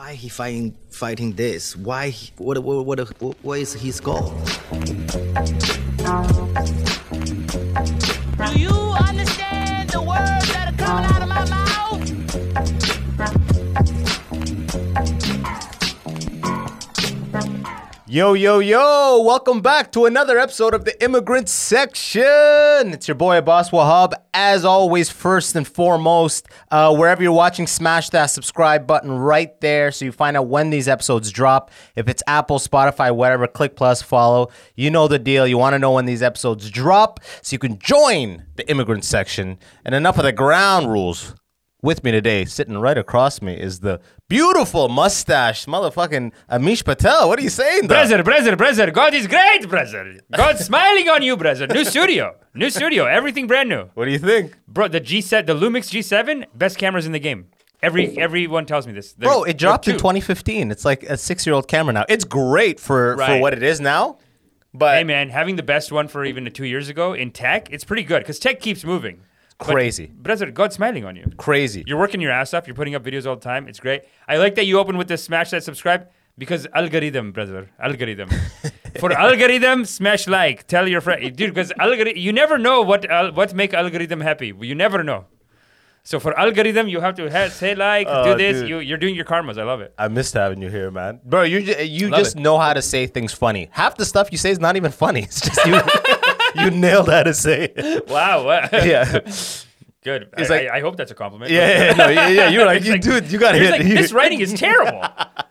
Why he fighting fighting this? Why? What? What? What? What, what is his goal? Do you understand the words that are coming out of my mouth? Yo, yo, yo! Welcome back to another episode of the Immigrant Section. It's your boy Abbas Wahab. As always, first and foremost, uh, wherever you're watching, smash that subscribe button right there so you find out when these episodes drop. If it's Apple, Spotify, whatever, click plus follow. You know the deal. You want to know when these episodes drop so you can join the Immigrant Section. And enough of the ground rules. With me today, sitting right across me, is the beautiful mustache, motherfucking Amish Patel. What are you saying, though? Brother, brother, brother, God is great, brother. God's smiling on you, brother. New studio, new studio, everything brand new. What do you think? Bro, the G set, the Lumix G7, best cameras in the game. Every everyone tells me this. There- Bro, it dropped in 2015. It's like a six-year-old camera now. It's great for for what it is now, but Hey man, having the best one for even two years ago in tech, it's pretty good because tech keeps moving. But, Crazy. brother. God's smiling on you. crazy. You're working your ass off. You're putting up videos all the time. It's great. I like that you open with the smash that subscribe because algorithm, brother. Algorithm. For algorithm, smash like. Tell your friend, dude. Because algorithm, you never know what what make algorithm happy. You never know. So for algorithm, you have to ha- say like, Oh, do this. dude. You you're doing your karmas. I love it. I missed having you here, man. Bro, you you Love just it. know how to say things funny. Half the stuff you say is not even funny. It's just you. you nailed how to say it. Wow. Yeah. Good. I, like- I, I hope that's a compliment. Yeah, yeah, no, yeah, yeah. You're like, you, dude, you got to hit. like, this writing is terrible.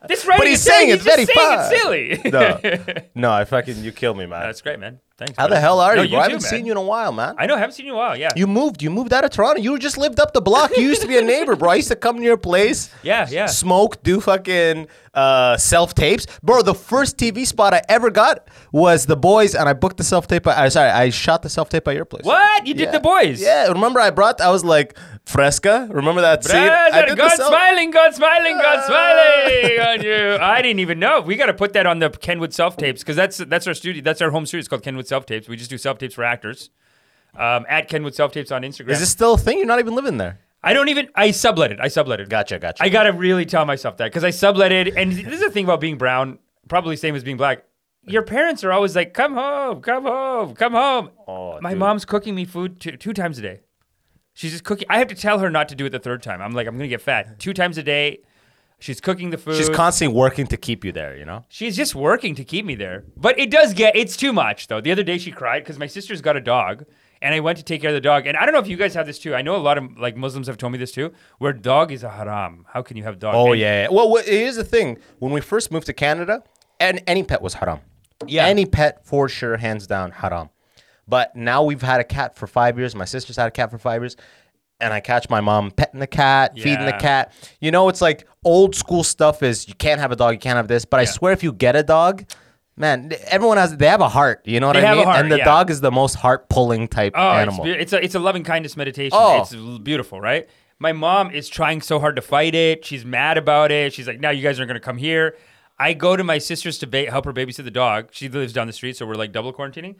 This writing he's is saying it's very saying fun. it's silly. no, no, I fucking you kill me, man. That's great, man. Thanks. How the hell are No, you? Bro? I haven't man. seen you in a while, man. I know. I haven't seen you in a while. Yeah. You moved. You moved out of Toronto. You just lived up the block. You used to be a neighbor, bro. I used to come to your place. Yeah, yeah. Smoke, do fucking uh, self tapes, bro. The first TV spot I ever got was the boys, and I booked the self tape. I sorry, I shot the self tape at your place. What? You did Yeah. the boys? Yeah, remember I brought. I was like Fresca. Remember that scene? I Brother, did God smiling, God smiling, God Ah. smiling on you. I didn't even know. We got to put that on the Kenwood self tapes because that's that's our studio. That's our home studio. It's called Kenwood self tapes. We just do self tapes for actors. Um, at Kenwood self tapes on Instagram. Is this still a thing? You're not even living there. I don't even. I subletted. I subletted. Gotcha, gotcha. I gotta really tell myself that because I subletted, and this is the thing about being brown, probably same as being black. Your parents are always like, "Come home, come home, come home." Oh, My dude. mom's cooking me food two, two times a day. She's just cooking. I have to tell her not to do it the third time. I'm like, I'm gonna get fat. Two times a day, she's cooking the food. She's constantly working to keep you there. You know. She's just working to keep me there. But it does get, it's too much though. The other day she cried because my sister's got a dog and I went to take care of the dog. And I don't know if you guys have this too. I know a lot of like Muslims have told me this too, where dog is a haram. How can you have dog? Oh And- yeah. yeah. Well, wh- here's the thing. When we first moved to Canada, and any pet was haram. Yeah. Any pet for sure, hands down, haram. But now we've had a cat for five years. My sister's had a cat for five years. And I catch my mom petting the cat, feeding the cat. You know, it's like old school stuff is you can't have a dog, you can't have this. But I swear if you get a dog, man, everyone has they have a heart. You know what They I have a mean? heart, and the yeah. dog is the most heart pulling type Oh, it's, animal. be- it's a it's a loving kindness meditation. Oh. It's beautiful, right? My mom is trying so hard to fight it. She's mad about it. She's like, "Now you guys aren't going to come here." I go to my sister's to ba- help her babysit the dog. She lives down the street, so we're like double quarantining.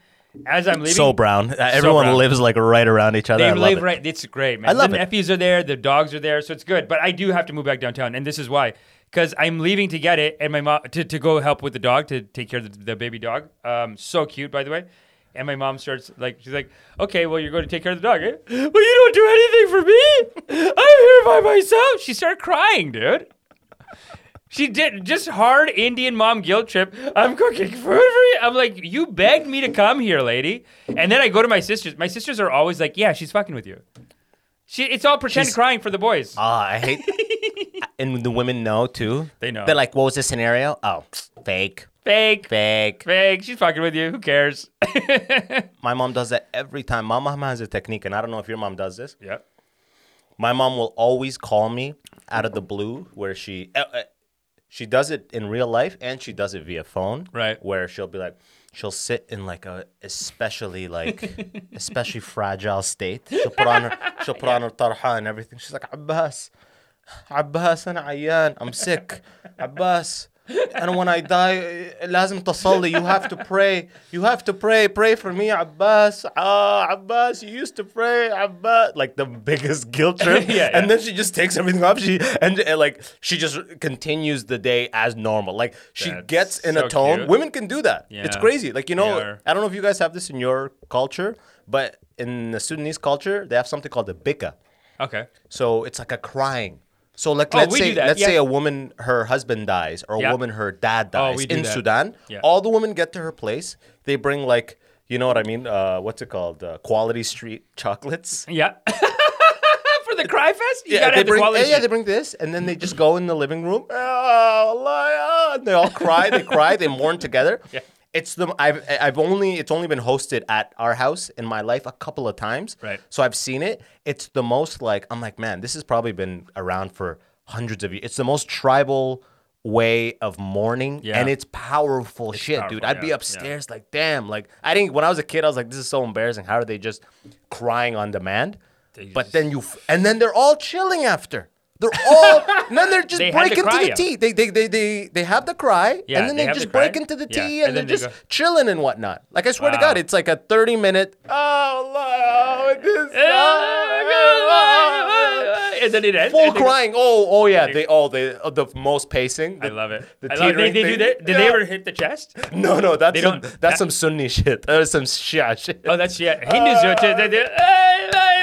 As I'm leaving, so brown. Uh, Everyone brown. lives like right around each other. They I love live it. right. It's great, man. I love the it. nephews are there. The dogs are there, so it's good. But I do have to move back downtown, and this is why. Because I'm leaving to get it, and my mom to, to go help with the dog to take care of the, the baby dog. Um, so cute, by the way. And my mom starts like she's like, "Okay, well you're going to take care of the dog, eh? But you don't do anything for me. I'm here by myself." She started crying, dude. She did just hard Indian mom guilt trip. I'm cooking food for you. I'm like, you begged me to come here, lady. And then I go to my sisters. My sisters are always like, yeah, she's fucking with you. She, it's all pretend She's- crying for the boys. Ah, I hate. and the women know too. They know. They're like, "What was the scenario? Oh, fake, fake, fake." fake. She's fucking with you. Who cares? My mom does that every time. My mom has a technique, and I don't know if your mom does this. yeah. My mom will always call me out of the blue, where she uh, uh, she does it in real life, and she does it via phone. Right. Where she'll be like, she'll sit in like a especially like especially fragile state. She'll put on her she'll put on her tarha and everything. She's like, Abbas, Abbas, أنا عيان. I'm sick. Abbas. and when I die لازم تصلي you have to pray you have to pray pray for me Abbas ah Abbas you used to pray Abbas like the biggest guilt trip Yeah, yeah. and then she just takes everything off she and, and, like she just continues the day as normal like she That's gets in so a tone cute. women can do that it's Yeah. crazy like you know They are. I don't know if you guys have this in your culture but in the Sudanese culture they have something called the bika Okay. so it's like a crying. So like Oh, let's say let's say a woman her husband dies or a Yeah. woman her dad Oh, dies do in that. Sudan. Yeah. All the women get to her place. They bring like you know what I mean? Uh, what's it called? Uh, quality Street chocolates. Yeah. For the cry fest, you Yeah, gotta they the bring, quality. yeah, yeah, they bring this, and then they just go in the living room. Oh, Allah, ah," and they all cry. They cry. They mourn together. Yeah. It's the I've I've only it's only been hosted at our house in my life a couple of times. Right. So I've seen it. It's the most like I'm like man, this has probably been around for hundreds of years. It's the most tribal way of mourning, Yeah. and it's powerful shit, dude. I'd be yeah, yeah. upstairs like, damn, like I didn't when I was a kid. I was like, this is so embarrassing. How are they just crying on demand? But just- then you f- and then they're all chilling after. They're all and then they're just They had break the into the out. tea. They, they they they they have the cry Yeah, and then they they, have the just break into the Yeah, tea and and, they're they just go- chilling and whatnot. Like I swear to God, it's like a thirty minute. Oh, oh this and then it ends. full and crying. Oh oh yeah, they oh they oh, the most pacing. I love it. The I love, they, teetering they do that. Did they ever hit the chest? No no, that's They some, that's that- some Sunni shit. That is some Shia shit. Oh, that's yeah. Hindus do it. They.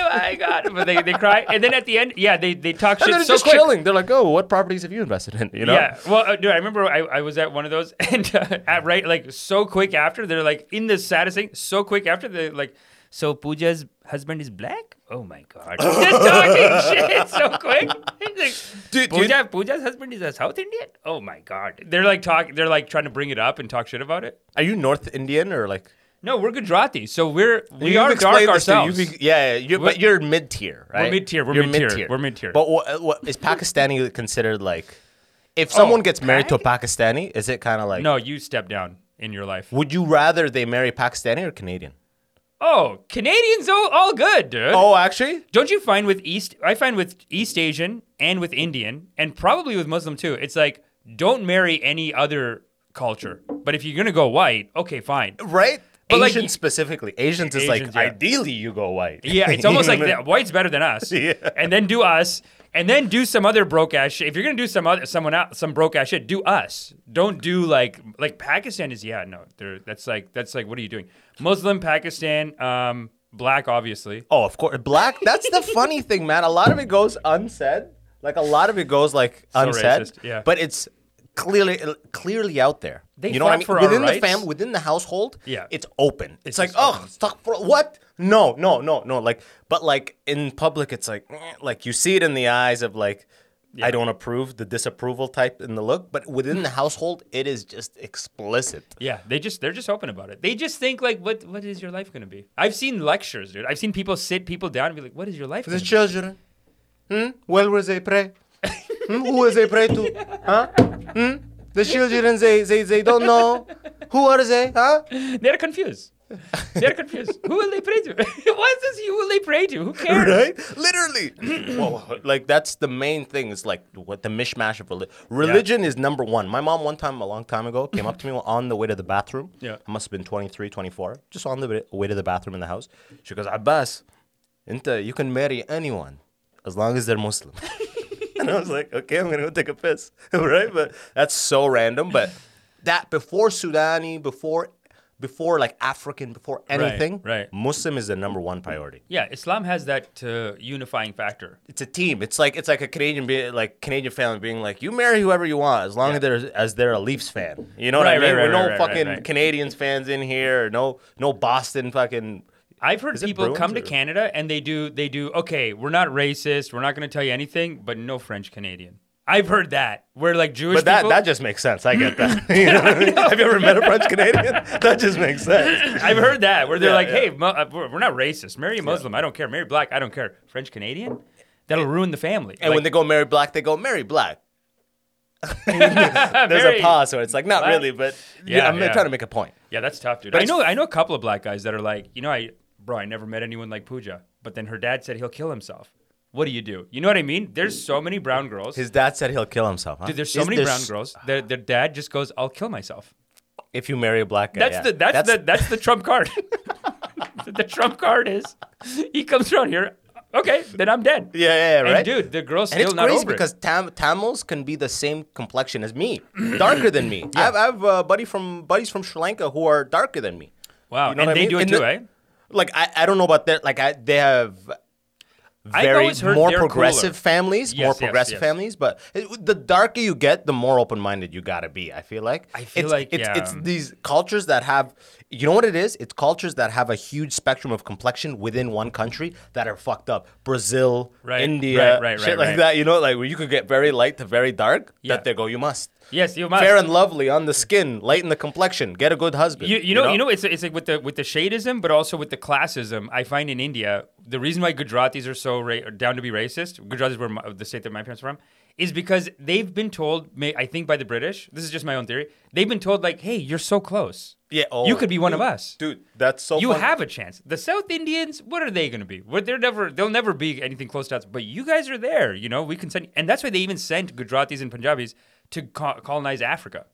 Oh my god! But they, they cry, and then at the end, yeah, they, they talk and shit they're so just quick. chilling. They're like, oh, what properties have you invested in? You know? Yeah. Well, uh, dude, I remember I, I was at one of those, and uh, at right like so quick after they're like in the saddest thing. So quick after they're like, so Pooja's husband is black. Oh my god! Just talking shit so quick. He's like, Dude, you- Pooja, Pooja's husband is a South Indian. Oh my god! They're like talking. They're like trying to bring it up and talk shit about it. Are you North Indian or like? No, we're Gujarati, so we're we You've are dark explained this to- ourselves. you've- yeah, you're, but you're mid tier, right? mid-tier, we're mid-tier, we're mid-tier. But what, what is Pakistani considered like? If someone Oh, gets married to a Pakistani, is it kind of like? no, you step down in your life. Would you rather they marry Pakistani or Canadian? Oh, Canadians, all, all good, dude. Oh, actually, Don't you find with East? I find with East Asian and with Indian, and probably with Muslim too. It's like don't marry any other culture. But if you're gonna go white, okay, fine. right? But, like, Asians specifically, Asians is like yeah. ideally you go white. Yeah, it's almost like know what I that. white's better than us. Yeah. And then do us, and then do some other broke ass shit. If you're gonna do some other someone out some broke ass shit, do us. Don't do like like Pakistan is yeah no. They're, that's like that's like what are you doing? Muslim Pakistan, um, black obviously. Oh, of course, black. That's the funny thing, man. A lot of it goes unsaid. Like a lot of it goes like So unsaid. racist, yeah. But it's clearly clearly out there. They you know what I mean? for within the family, within the household. Yeah. It's open. It's, It's like, oh, stuck for what? No, no, no, no. Like, but like in public, it's like, eh, like you see it in the eyes of like. I don't approve the disapproval type in the look, but within the household, it is just explicit. Yeah, they just they're just open about it. They just think like, what what is your life gonna be? I've seen lectures, dude. I've seen people sit people down and be like, what is your life? The Gonna be? children, hmm? Well, will they pray? hmm? Who will they pray to? Huh? Hmm? The children, they, they, they don't know. Who are they? Huh? They're confused. They're confused. Who will they pray to? what is this? Who will they pray to? Who cares? Right? Literally. Whoa, like, that's the main thing. Is like what the mishmash of religion. Religion is number one. My mom, one time, a long time ago, came up to me on the way to the bathroom. Yeah. I must have been 23, 24. Just on the way- way to the bathroom in the house. She goes, Abbas, Inta, you can marry anyone as long as they're Muslim. and I was like, okay, I'm gonna go take a piss, right? But that's so random. But that before Sudani, before before like African, before anything, right. Muslim is the number one priority. Yeah, Islam has that uh, unifying factor. It's a team. It's like it's like a Canadian be, like Canadian family being like, you marry whoever you want as long as they're as they're a Leafs fan. You know what I mean? right, We're no right, right, right, fucking right. Canadians fans in here. No no Boston fucking. I've heard people come to or- Canada and they do they do okay. We're not racist. We're not going to tell you anything, but no French Canadian. I've heard that where like Jewish But that people. that just makes sense. I get that. You know mean? Have you ever met a French Canadian? That just makes sense. I've heard that where they're Yeah, like, yeah. hey, Mu- uh, we're not racist. Marry a Muslim. I don't care. Marry black. I don't care. French Canadian. That'll ruin the family. And when they go marry black, they go marry black. There's Very- a pause, so it's like not What? really, but yeah, Yeah, I'm yeah. trying to make a point. Yeah, that's tough, dude. But I know I know a couple of black guys that are like, you know, I bro, I never met anyone like Pooja. But then her dad said he'll kill himself. What do you do? You know what I mean? There's so many brown girls. His dad said he'll kill himself. Huh? Dude, there's so Is many there brown girls. Their, their dad just goes, "I'll kill myself." If you marry a black guy, That's yeah. the that's, the that's the trump card. the trump card is he comes around here. Okay, then I'm dead. yeah, yeah, yeah, And right. dude, the girl's And still it's not crazy because Tam- Tamils can be the same complexion as me, darker than me. I have, I have uh, buddy from buddies from Sri Lanka who are darker than me. Wow, You know and what I they mean? do it And too, the- eh? Like I, I don't know about that. Like I, they I've very always heard more progressive cooler. families, Yes, more progressive yes. families. But it, the darker you get, the more open minded you gotta be. I feel like. I feel it's, like, it's, it's these cultures that have. You know what it is? It's cultures that have a huge spectrum of complexion within one country that are fucked up. Brazil, Right, India, right, right, shit like that. You know, like where you could get very light to very dark. Yeah. That they go, you must. Yes, you must. Fair and lovely on the skin, light in the complexion. Get a good husband. You, you know, you know, it's it's like with the with the shadism, but also with the classism. I find in India, the reason why Gujaratis are so ra- down to be racist, Gujaratis were my, the state that my parents were from, is because they've been told, I think by the British, this is just my own theory, they've been told like, hey, you're so close. Yeah, oh, you could be one dude, of us. dude. That's so. You fun. have a chance. The South Indians, what are they going to be? What they're never, they'll never be anything close to us. But you guys are there. You know, we can send, and that's why they even sent Gujaratis and Punjabis to co- colonize Africa.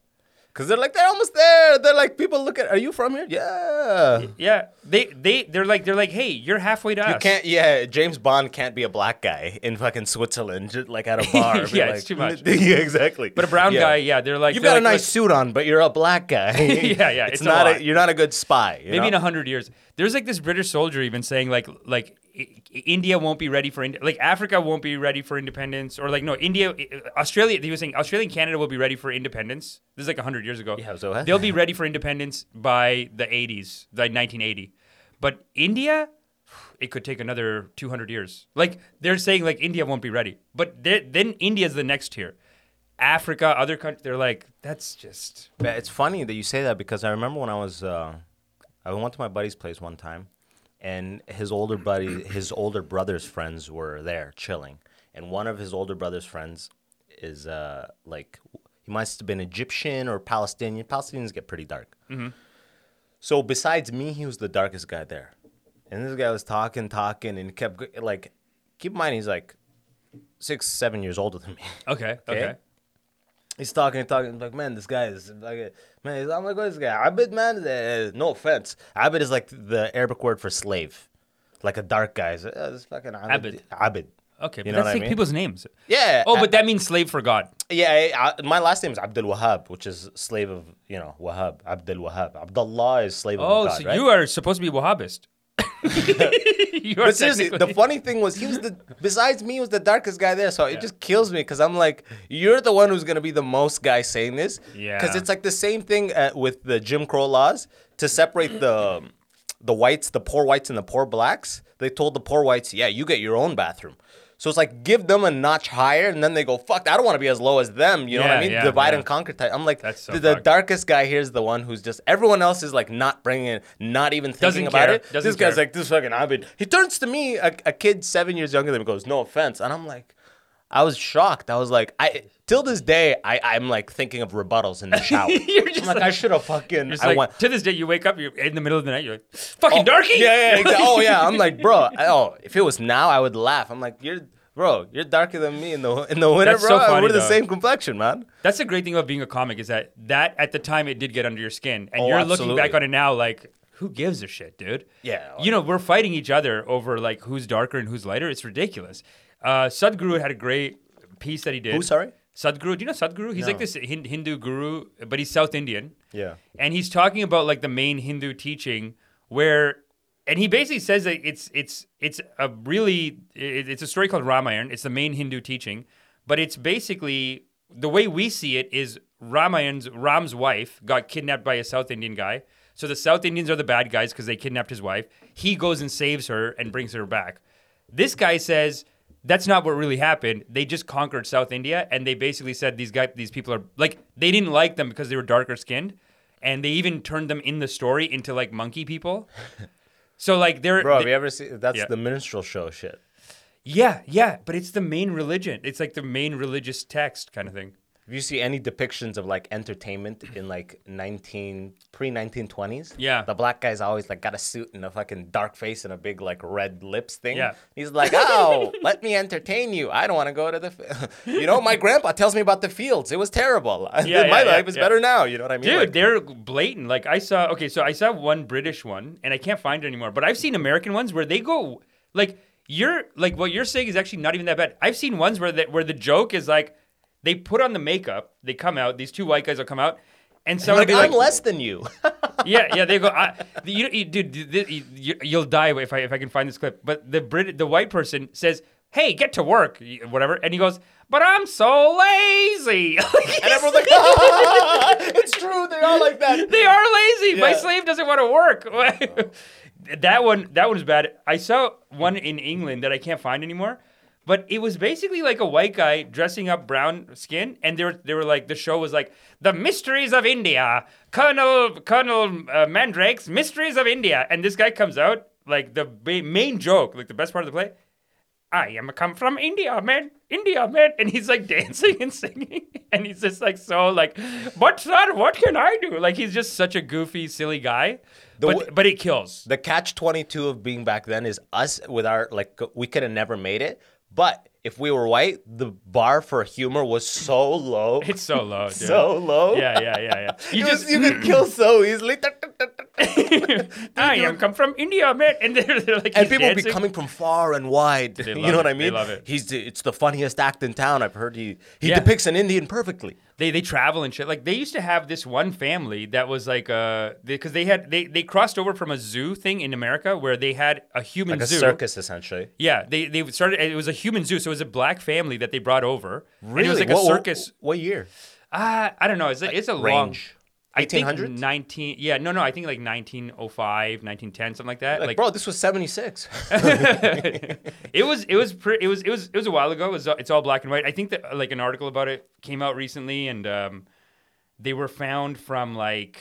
Cause they're like they're almost there. They're like people look at. Are you from here? Yeah. Yeah, they they they're like they're like, hey, you're halfway to You us. can't. Yeah, James Bond can't be a black guy in fucking Switzerland, just like at a bar. Be Yeah, like, it's too much. yeah, exactly. But a brown Yeah. guy, yeah, they're like You've they're got a like, nice suit on, but you're a black guy. Yeah, yeah, It's, it's a not lot. You're not a good spy. you maybe in a hundred years. There's like this British soldier even saying like like India won't be ready for like Africa won't be ready for independence or like no India Australia he was saying Australia and Canada will be ready for independence. This is like hundred years ago. Yeah, so, they'll be ready for independence by the 80s, like 1980. But India, it could take another 200 years. Like they're saying like India won't be ready, but then India's the next tier. Africa, other countries, they're like that's just It's funny that you say that because I remember when I was, uh, I went to my buddy's place one time, and his older buddy, his older brother's friends were there chilling, and one of his older brother's friends is uh, like he must have been Egyptian or Palestinian. Palestinians get pretty dark. So besides me, he was the darkest guy there, and this guy was talking, talking, and kept like, keep in mind he's like six, seven years older than me. okay. Okay. Okay. He's talking and talking. like, man, this guy is like, man. I'm like, what's this guy? Abid, man. Uh, no offense. Abid is like the Arabic word for slave, like a dark guy. He's, uh, this fucking Abid. Abid. Abid. Okay, You but that's what I mean? people's names. Yeah. Oh, but that means slave for God. yeah. I, I- my last name is Abdul Wahab, which is slave of you know Wahab. Abdul Wahab. Abdullah is slave Oh, of God. Oh, so right? you are supposed to be Wahhabist. But seriously, the funny thing was he was the besides me he was the darkest guy there. So it just kills me because I'm like, you're the one who's gonna be the most guy saying this. Yeah. Because it's like the same thing uh, with the Jim Crow laws to separate the the whites, the poor whites, and the poor blacks. They told the poor whites, yeah, you get your own bathroom. So it's like give them a notch higher, and then they go, "Fuck, I don't want to be as low as them." You know what I mean? yeah, Divide yeah. and conquer type. I'm like, so the, the darkest guy here is the one who's just. Everyone else is like not bringing it, not even thinking Doesn't about care, it. doesn't this guy's like this fucking Abid. He turns to me, a, a kid seven years younger than me, goes, "No offense," and I'm like, I was shocked. I was like, I till this day, I I'm like thinking of rebuttals in the shower. You're just I'm like, like- I should have fucking. I like, went. to this day, you wake up, you're in the middle of the night, you're like, fucking darky. Yeah, yeah, exactly. Oh yeah, I'm like, bro. I- Oh, if it was now, I would laugh. I'm like, you're, bro, you're darker than me in the in the winter, That's bro. so funny, We're the though. same complexion, man. That's the great thing about being a comic is that that at the time it did get under your skin, and Oh, you're looking back on it now like, who gives a shit, dude? Yeah. You know, we're fighting each other over like who's darker and who's lighter. It's ridiculous. Uh, Sadhguru had a great piece that he did. Who, sorry? Sadhguru. Do you know Sadhguru? He's like this Hindu guru, but he's South Indian. Yeah. and he's talking about like the main Hindu teaching where and he basically says that it's it's it's a really it's a story called Ramayana. It's the main Hindu teaching, but it's basically the way we see it is Ramayan's Ram's wife got kidnapped by a South Indian guy. So the South Indians are the bad guys because they kidnapped his wife. He goes and saves her and brings her back. This guy says that's not what really happened. They just conquered South India, and they basically said these guys, these people are like they didn't like them because they were darker skinned, and they even turned them in the story into like monkey people. So like they're Bro, have they- you ever seen? That's Yeah. the minstrel show shit. yeah yeah, but it's the main religion. It's like the main religious text kind of thing. If you see any depictions of like entertainment in like 19 pre 1920s, Yeah. the black guy's always like got a suit and a fucking dark face and a big like red lips thing. Yeah. he's like, oh, let me entertain you. I don't want to go to the, f-. you know, my grandpa tells me about the fields. It was terrible. Yeah, my yeah, yeah, life is yeah. better now. You know what I mean? Dude, Like, they're blatant. Like I saw. Okay, so I saw one British one, and I can't find it anymore. But I've seen American ones where they go like you're like what you're saying is actually not even that bad. I've seen ones where the, where the joke is like they put on the makeup, they come out. These two white guys will come out, and someone like, will I'm less than you. yeah, yeah. They go, I, you, you, dude, you, you, you'll die if I if I can find this clip. But the Brit, the white person says, "Hey, get to work," whatever, and he goes, "But I'm so lazy." and everyone's like, ah, it's true. They are like that. they are lazy. My Yeah. slave doesn't want to work. that one, that one was bad. I saw one in England that I can't find anymore. But it was basically like a white guy dressing up brown skin, and they were they were like the show was like the mysteries of India, Colonel Colonel uh, Mandrake's mysteries of India, and this guy comes out like the ba- main joke, like the best part of the play. I am a come from India, man. India, man. And he's like dancing and singing. And he's just like so like, but son, what can I do? Like he's just such a goofy, silly guy. The but, but it kills. the catch 22 of being back then is us with our like we could have never made it but if we were white the bar for humor was so low It's so low, dude. so low yeah, yeah, yeah, yeah. You It was- just you could kill so easily I am come from India, man. And they're, they're like and people would be coming from far and wide you know what it. i They mean love it. he's the, it's the funniest act in town i've heard he he Yeah. depicts an indian perfectly they they travel and shit. Like they used to have this one family that was like uh because they, had they they crossed over from a zoo thing in America where they had a human like a zoo. circus essentially Yeah, they they started. It was a human zoo, so it was a black family that they brought over. And it was like What- a circus. what, year Uh, I don't know. It's a, it's a long. range think 1800s? 19. Yeah, no, no. I think like 1905, 1910, something like that. like, Like, bro this was 76 it was it was pre- it was it was it was a while ago. It was it's all black and white. I think that like an article about it came out recently, and um, they were found from like.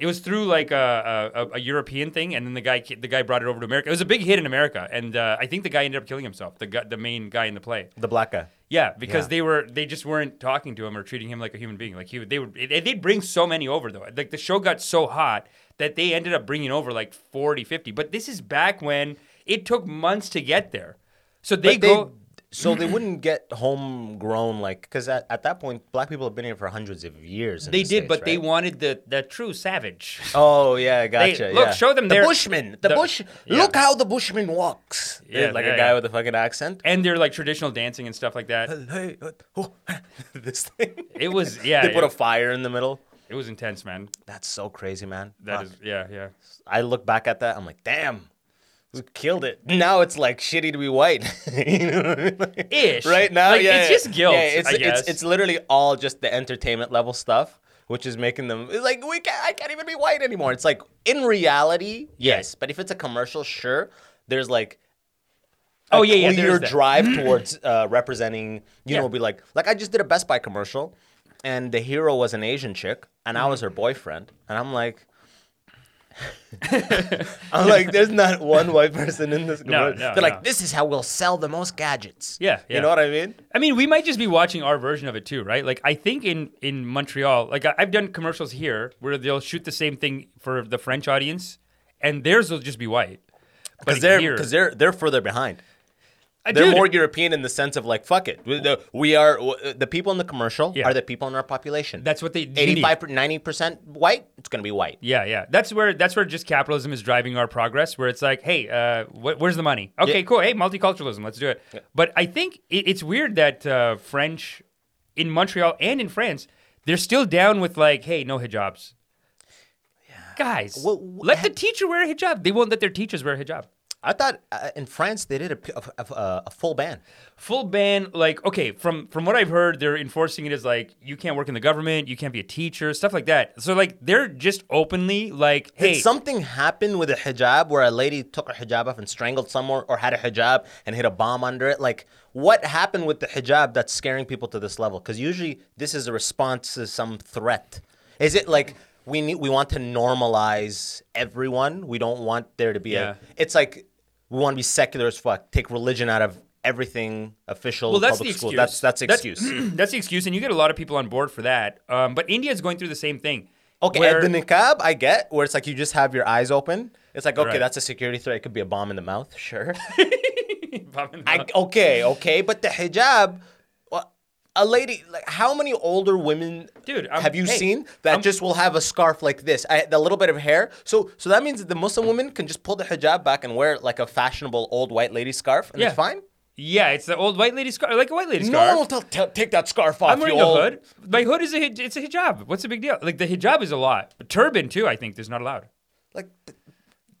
It was through like a, a, a European thing, and then the guy the guy brought it over to America. It was a big hit in America, and uh, I think the guy ended up killing himself. The guy, the main guy in the play. the black guy Yeah, because Yeah. they were they just weren't talking to him or treating him like a human being. Like he would, they would they- they'd bring so many over though. Like the show got so hot that they ended up bringing over like 40, 50. But this is back when it took months to get there. So they But go so they wouldn't get homegrown like because at, at that point black people have been here for hundreds of years they the did, States, but they wanted the the true savage. oh yeah gotcha look, yeah. show them the their- bushman the, the- bush yeah. look how the bushman walks Yeah, like yeah, a guy with a fucking accent And they're like traditional dancing and stuff like that. oh, this thing It was yeah, they put a fire in the middle it was intense, man. that's so crazy man That Fuck. is yeah, yeah. I look back at that I'm like damn we killed it now it's like shitty to be white You know what I mean? Like- Ish. right now Like, yeah it's yeah. just guilt, yeah, it's, I guess. it's it's literally all just the entertainment level stuff which is making them it's like we can't I can't even be white anymore it's like in reality yes but if it's a commercial sure there's like Oh, yeah, yeah, clear that. drive towards uh, representing you Yeah. know be like like I just did a Best Buy commercial and the hero was an Asian chick and I Mm-hmm. was her boyfriend and I'm like I'm like, there's not one white person in this. No, no, They're no. like, this is how we'll sell the most gadgets. Yeah, you know what I mean? I mean, we might just be watching our version of it too, right? Like, I think in in Montreal, like I've done commercials here where they'll shoot the same thing for the French audience, and theirs will just be white. Because they're because they're they're further behind. Uh, They're more European in the sense of like, fuck it. We, are the people in the commercial Yeah. are the people in our population. That's what they. 85 90 percent white. It's gonna be white. Yeah, yeah. That's where that's where just capitalism is driving our progress. Where it's like, hey, uh, wh- where's the money? Okay, Yeah. cool. Hey, multiculturalism. Let's do it. But I think it, it's weird that uh, French in Montreal and in France, they're still down with like, hey, no hijabs. Guys, Well, let the teacher wear a hijab. They won't let their teachers wear a hijab. I thought uh, in France they did a full ban. Full ban, like okay, from from what I've heard, they're enforcing it as like you can't work in the government, you can't be a teacher, stuff like that. So like they're just openly like, hey, Did something happened with a hijab where a lady took her hijab off and strangled someone, or had a hijab and hit a bomb under it? Like, what happened with the hijab that's scaring people to this level? Because usually this is a response to some threat. Is it like we need we want to normalize everyone? We don't want there to be Yeah. a. It's like we want to be secular as fuck. Take religion out of everything official Well, that's public the school. excuse. That's that's the excuse. That's, the excuse, and you get a lot of people on board for that. Um, but India is going through the same thing. Okay, where- the niqab I get where it's like you just have your eyes open. It's like okay, Right. that's a security threat. It could be a bomb in the mouth. Sure. I, okay, okay, but the hijab, a lady like how many older women, Dude, I'm- have you hey, seen that I'm- just will have a scarf like this, I, the little bit of hair? So, so that means that the Muslim woman can just pull the hijab back and wear like a fashionable old white lady scarf, and Yeah. it's fine. yeah, it's the old white lady scarf, like a white lady scarf. No, tell, tell, take that scarf off. I'm wearing you old- hood. My hood is a hij- it's a hijab. What's the big deal? Like the hijab is a lot. But turban too, I think, is not allowed. Like,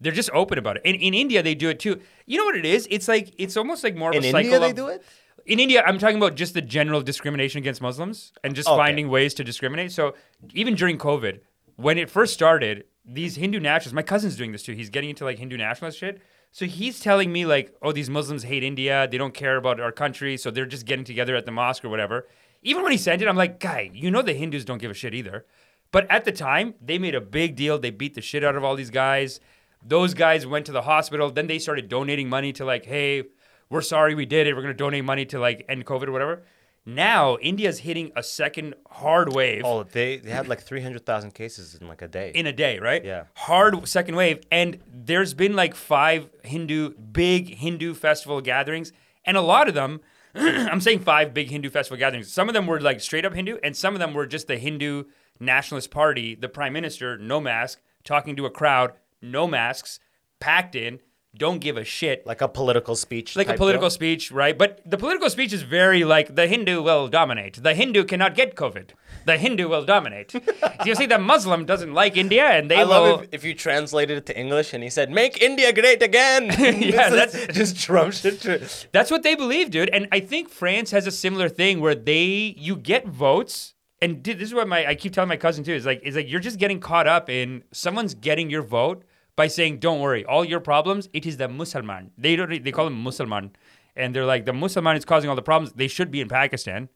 They're just open about it. And in India, they do it too. You know what it is? It's like it's almost like more of in a India, cycle. they do it. In India, I'm talking about just the general discrimination against Muslims and just Okay. finding ways to discriminate. So even during COVID, when it first started, these Hindu nationalists, my cousin's doing this too. He's getting into like Hindu nationalist shit. So he's telling me like, oh, these Muslims hate India. They don't care about our country. So they're just getting together at the mosque or whatever. Even when he sent it, I'm like, guy, you know the Hindus don't give a shit either. But at the time, they made a big deal. They beat the shit out of all these guys. Those guys went to the hospital. Then they started donating money to like, hey, we're sorry we did it. We're gonna donate money to like end COVID or whatever. Now India's hitting a second hard wave Oh, they they had like three hundred thousand cases in like a day. in a day, right? Yeah. Hard second wave. And there's been like five Hindu, big Hindu festival gatherings. And a lot of them, I'm saying five big Hindu festival gatherings. Some of them were like straight up Hindu, and some of them were just the Hindu Nationalist Party, the prime minister, no mask, talking to a crowd, no masks, packed in, don't give a shit. like a political speech. like a political deal. speech, right? But the political speech is very like the Hindu will dominate. The Hindu cannot get COVID. The Hindu will dominate. you see, the Muslim doesn't like India, and they I will. love if, if you translated it to English and he said, "Make India great again." Yeah, that's- just Trump shit. That's what they believe, dude. And I think France has a similar thing where they you get votes. And dude, this is what my I keep telling my cousin too is like is like you're just getting caught up in someone's getting your vote by saying don't worry all your problems it is the Musliman they don't they call him Musliman and they're like the Musliman is causing all the problems they should be in Pakistan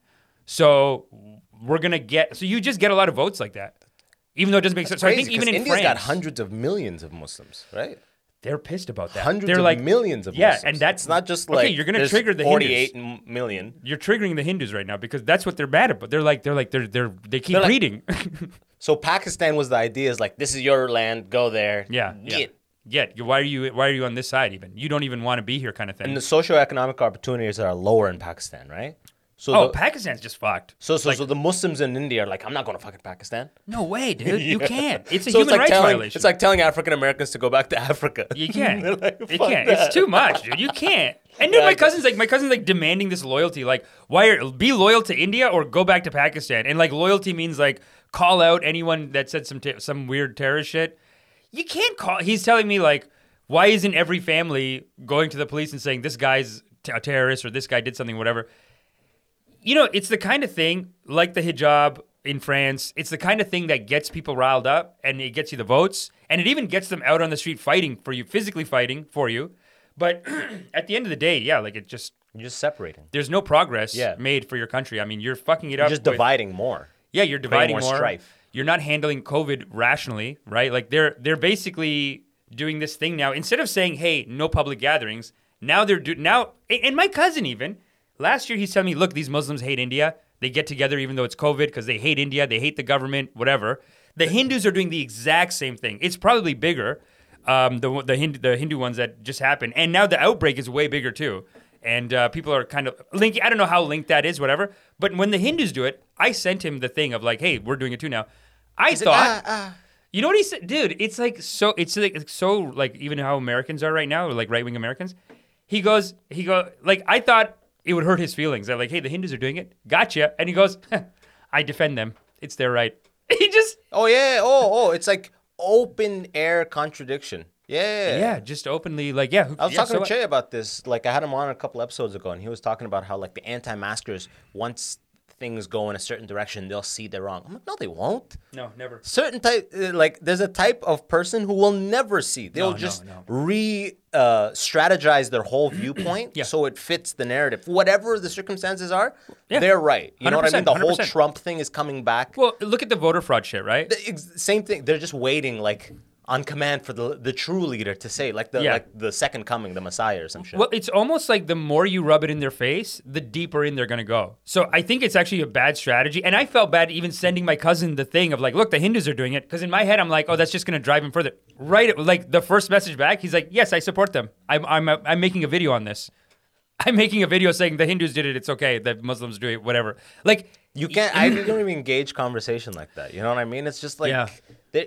so we're gonna get so you just get a lot of votes like that even though it doesn't make sense so I think even in India's France got hundreds of millions of Muslims, right? they're pissed about that Hundreds they're of like millions of yeah Muslims. and that's it's not just okay, like you're gonna trigger the forty-eight Hindus. million. you're triggering the Hindus right now because that's what they're mad about. They're like they're like they're they're they keep They're like- breeding. So Pakistan was the idea is like this is your land, go there. yeah, yeah. Yeah, you- why are you why are you on this side even? You don't even want to be here, kind of thing. And the socioeconomic opportunities are lower in Pakistan, right? So oh, the, Pakistan's just fucked. so so, so the Muslims in India are like, I'm not going to fucking Pakistan. No way, dude. You can't. It's a so human it's like rights telling, violation. It's like telling African Americans to go back to Africa. you can't. Like, you can't. that." It's too much, dude. You can't. And dude, Yeah, my cousin's like my cousin's like demanding this loyalty. Like, why are be loyal to India or go back to Pakistan? And like loyalty means like call out anyone that said some ter- some weird terrorist shit. You can't call. He's telling me like, why isn't every family going to the police and saying this guy's t- a terrorist or this guy did something, whatever? You know, it's the kind of thing like the hijab in France. It's the kind of thing that gets people riled up and it gets you the votes and it even gets them out on the street fighting for you, physically fighting for you. But at the end of the day, yeah, like it just You're just separating. there's no progress Yeah. made for your country. I mean, you're fucking it You're up. just with- dividing more. Yeah, you're dividing more more. strife. You're not handling COVID rationally, right? Like they're they're basically doing this thing now. Instead of saying, "Hey, no public gatherings," now they're do now. And my cousin even last year he's telling me, "Look, these Muslims hate India. They get together even though it's COVID because they hate India. They hate the government, whatever." The Hindus are doing the exact same thing. It's probably bigger, um, the the Hindu, the Hindu ones that just happened, and now the outbreak is way bigger too. And uh, people are kind of linking. I don't know how linked that is, whatever. But when the Hindus do it, I sent him the thing of like, "Hey, we're doing it too now." I thought, uh, uh. you know what he said, dude? It's like so. It's like it's so like even how Americans are right now, or like right wing Americans. He goes, he go like I thought it would hurt his feelings. They're like, "Hey, the Hindus are doing it, gotcha," and he goes, "I defend them. It's their right." He just Oh yeah. Oh oh. It's like open air contradiction. Yeah. yeah, just openly like yeah. who- I was yeah, talking so to? Che about this. Like I had him on a couple episodes ago, and he was talking about how like the anti-maskers, once things go in a certain direction, they'll see they're wrong. I'm like, no, they won't. No, never. Certain type, uh, like there's a type of person who will never see. They'll no, just no. re uh, strategize their whole viewpoint Yeah. so it fits the narrative. Whatever the circumstances are, Yeah. they're right. You know what I mean? 100%, The whole Trump thing is coming back. Well, look at the voter fraud shit, right? The ex- same thing. They're just waiting. Like, on command for the the true leader to say, like the Yeah. like the second coming, the Messiah or some shit. Well, it's almost like the more you rub it in their face, the deeper in they're gonna go. So I think it's actually a bad strategy. And I felt bad even sending my cousin the thing of like, look, the Hindus are doing it. Because in my head, I'm like, oh, that's just gonna drive him further. Right, like the first message back, he's like, yes, I support them. I'm I'm I'm making a video on this. I'm making a video saying the Hindus did it. It's okay. The Muslims do it. Whatever. Like you can't. I don't even engage conversation like that. You know what I mean? It's just like Yeah.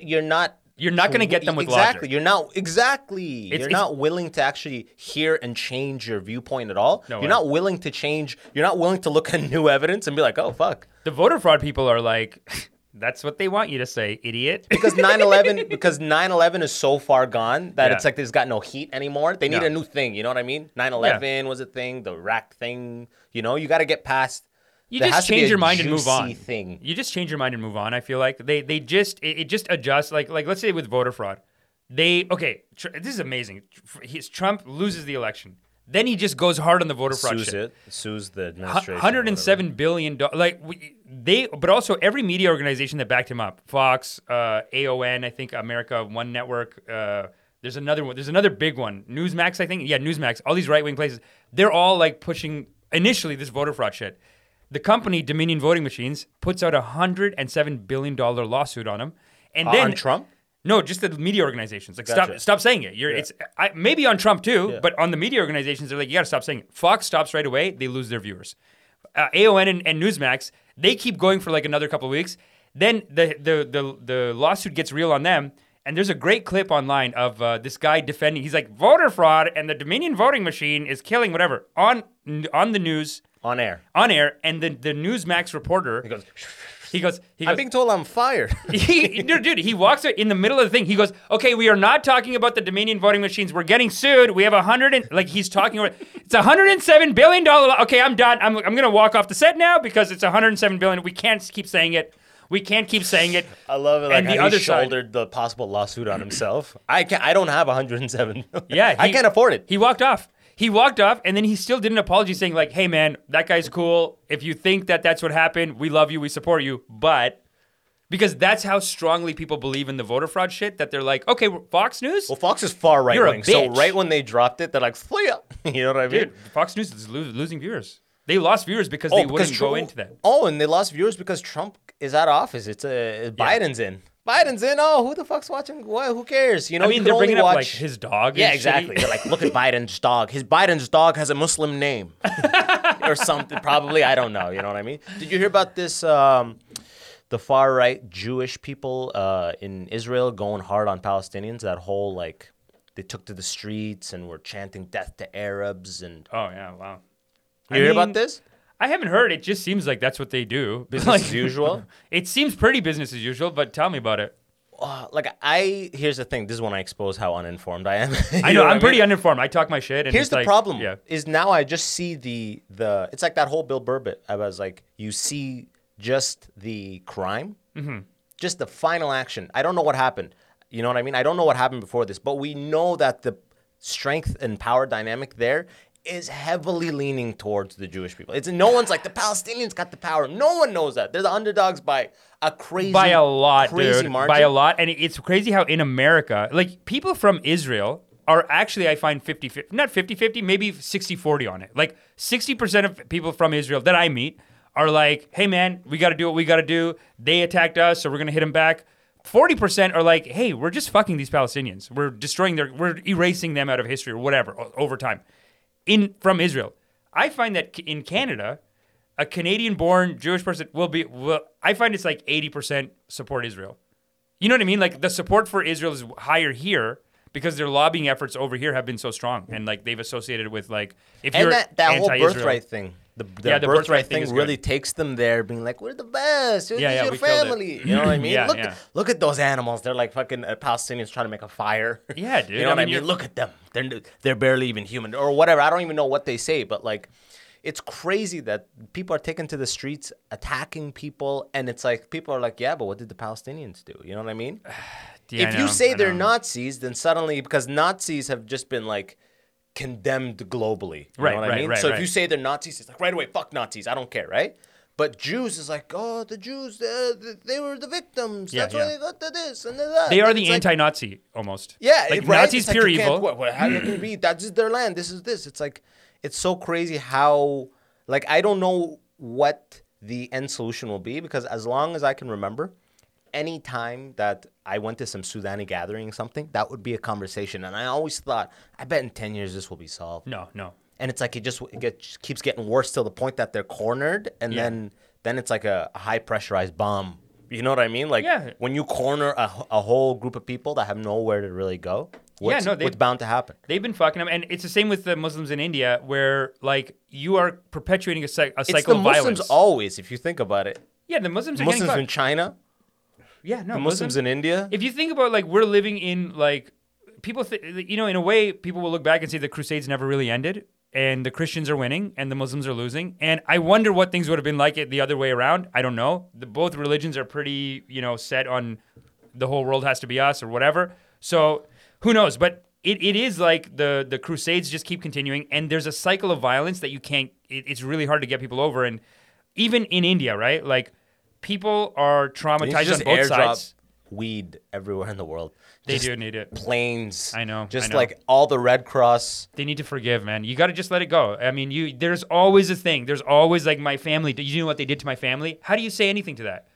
you're not. You're not gonna get them with exactly. logic. You're not exactly. It's- you're it's- not willing to actually hear and change your viewpoint at all. No you're way. not willing to change. You're not willing to look at new evidence and be like, oh fuck. the voter fraud people are like, that's what they want you to say, idiot. because 9/11 because 9/11 is so far gone that Yeah. it's like there's got no heat anymore. They need No. a new thing. You know what I mean? 9/11 was a thing. The Iraq thing. You know, you got to get past. You there just change your mind and move on. Thing. You just change your mind and move on. I feel like they they just it, it just adjusts. Like like let's say with voter fraud, they okay. Tr- this is amazing. Tr- He's, Trump loses the election, then he just goes hard on the voter fraud Sues shit. it. Sues the administration. Hundred and seven billion dollars. Like we, they, but also every media organization that backed him up, Fox, uh, AON, I think America One Network. Uh, there's another one. There's another big one, Newsmax. I think. Yeah, Newsmax. All these right wing places. They're all like pushing initially this voter fraud shit. The company Dominion Voting Machines puts out a hundred and seven billion dollar lawsuit on him, and Uh, then on Trump. no, just the media organizations. Like Gotcha. stop, stop saying it. You're it's I, maybe on Trump too, but on the media organizations, they're like, you got to stop saying it. Fox stops right away, they lose their viewers. Uh, AON and, and Newsmax, they keep going for like another couple of weeks. Then the the the the lawsuit gets real on them. And there's a great clip online of uh, this guy defending. He's like voter fraud, and the Dominion voting machine is killing whatever on on the news, On air. on air. And the the Newsmax reporter, He goes. he goes, he goes, I'm being told I'm fired. he, dude, dude, he walks in the middle of the thing. He goes, "Okay, we are not talking about the Dominion voting machines. We're getting sued. We have a hundred and like he's talking about. It's a hundred and seven billion dollar. Okay, I'm done. I'm I'm gonna walk off the set now because it's a hundred and seven billion. We can't keep saying it. We can't keep saying it. I love it. Like And the other he side- shouldered the possible lawsuit on himself. I can not I don't have a 107. Yeah, I can't afford it. He walked off. He walked off, and then he still did an apology, saying like, "Hey, man, that guy's cool. If you think that that's what happened, we love you, we support you, but." Because that's how strongly people believe in the voter fraud shit that they're like, okay, Fox News, Well, Fox is far right wing. So right when they dropped it, they're like, "Flia." You know what I mean? Dude, Fox News is lo- losing viewers. They lost viewers because they wouldn't go into that. Oh, and they lost viewers because Trump is out of office. It's uh, Biden's in. Biden's in. Oh, who the fuck's watching? What? Who cares? You know, I mean, they're bringing up like his dog. Yeah, exactly. They're like, look at Biden's dog. His Biden's dog has a Muslim name, or something. Probably, I don't know. You know what I mean? Did you hear about this? Um, the far right Jewish people uh, in Israel going hard on Palestinians. That whole like, they took to the streets and were chanting "death to Arabs." And oh yeah, wow. you I hear about this? I haven't heard. It just seems like that's what they do. Business Like- as usual. It seems pretty business as usual. But tell me about it. Uh, like I, here's the thing. This is when I expose how uninformed I am. I know, what I'm pretty mean? uninformed. I talk my shit. And Here's the like- problem. Yeah. Is now I just see the the. It's like that whole Bill Burr bit. I was like, you see just the crime, Mm-hmm. just the final action. I don't know what happened. You know what I mean? I don't know what happened before this, but we know that the strength and power dynamic there is heavily leaning towards the Jewish people. It's no one's like the Palestinians got the power. No one knows that. They're the underdogs by a crazy by a lot, crazy dude. margin. By a lot. And it's crazy how in America, like people from Israel are actually, I find 50 50, not 50 50, maybe 60 40 on it. Like 60% of people from Israel that I meet are like, hey, man, we got to do what we got to do. They attacked us, so we're going to hit them back. 40% are like, hey, we're just fucking these Palestinians. We're destroying their, we're erasing them out of history or whatever over time. In from Israel, I find that in Canada, a Canadian-born Jewish person will be. Will, I find it's like 80% support Israel. You know what I mean? Like the support for Israel is higher here because their lobbying efforts over here have been so strong, and like they've associated with like if and you're that, that whole birthright thing. The, the, Yeah, the birthright, birthright thing really good. takes them there, being like, "We're the best. This Yeah, is yeah, your family." You know what I mean? Yeah, look, yeah. look at those animals. They're like fucking uh, Palestinians trying to make a fire. Yeah, dude. You know I what I mean, mean? Look at them. They're they're barely even human or whatever. I don't even know what they say, but like. It's crazy that people are taken to the streets attacking people, and it's like people are like, "Yeah, but what did the Palestinians do?" You know what I mean? Yeah, I if know, you say I they're. Nazis, then suddenly because Nazis have just been like condemned globally. You Right, know what right, I mean? right, so if you say they're Nazis, it's like right away, fuck Nazis, I don't care, right? But Jews is like, oh, the Jews, uh, they were the victims. Yeah, That's why they got to this and that. They are And the anti-Nazi almost. Yeah, like right? Nazis It's like pure can't- evil. What, what, how can be? That's just their land. This is this. It's like, it's so crazy how, like, I don't know what the end solution will be because as long as I can remember, any time that I went to some Sudani gathering or something, that would be a conversation. And I always thought, I bet in 10 years this will be solved. No, no. And it's like it just it get, just keeps getting worse till the point that they're cornered, and Yeah. then then it's like a, a high pressurized bomb. You know what I mean? Like Yeah. when you corner a whole group of people that have nowhere to really go, what's, no, they- what's bound to happen? They've been fucking them, and it's the same with the Muslims in India, where like you are perpetuating a, cy- a It's cycle the of Muslims violence. always, if you think about it. yeah, the Muslims Muslims in. China, Yeah, no, the Muslims in India. if you think about like we're living in like people th- you know in a way people will look back and say the crusades never really ended and the christians are winning and the muslims are losing and i wonder what things would have been like it the other way around. I don't know. The, both religions are pretty you know set on the whole world has to be us or whatever. So who knows? But it, it is like the the crusades just keep continuing and there's a cycle of violence that you can't it, it's really hard to get people over and even in india right? Like people are traumatized just on both airdrop sides weed everywhere in the world. they Just do need it planes. I know, I Just know. like all the Red Cross. They need to forgive, man. You got to just let it go. I mean, you there's always a thing. There's always like my family. Do you know what they did to my family? How do you say anything to that?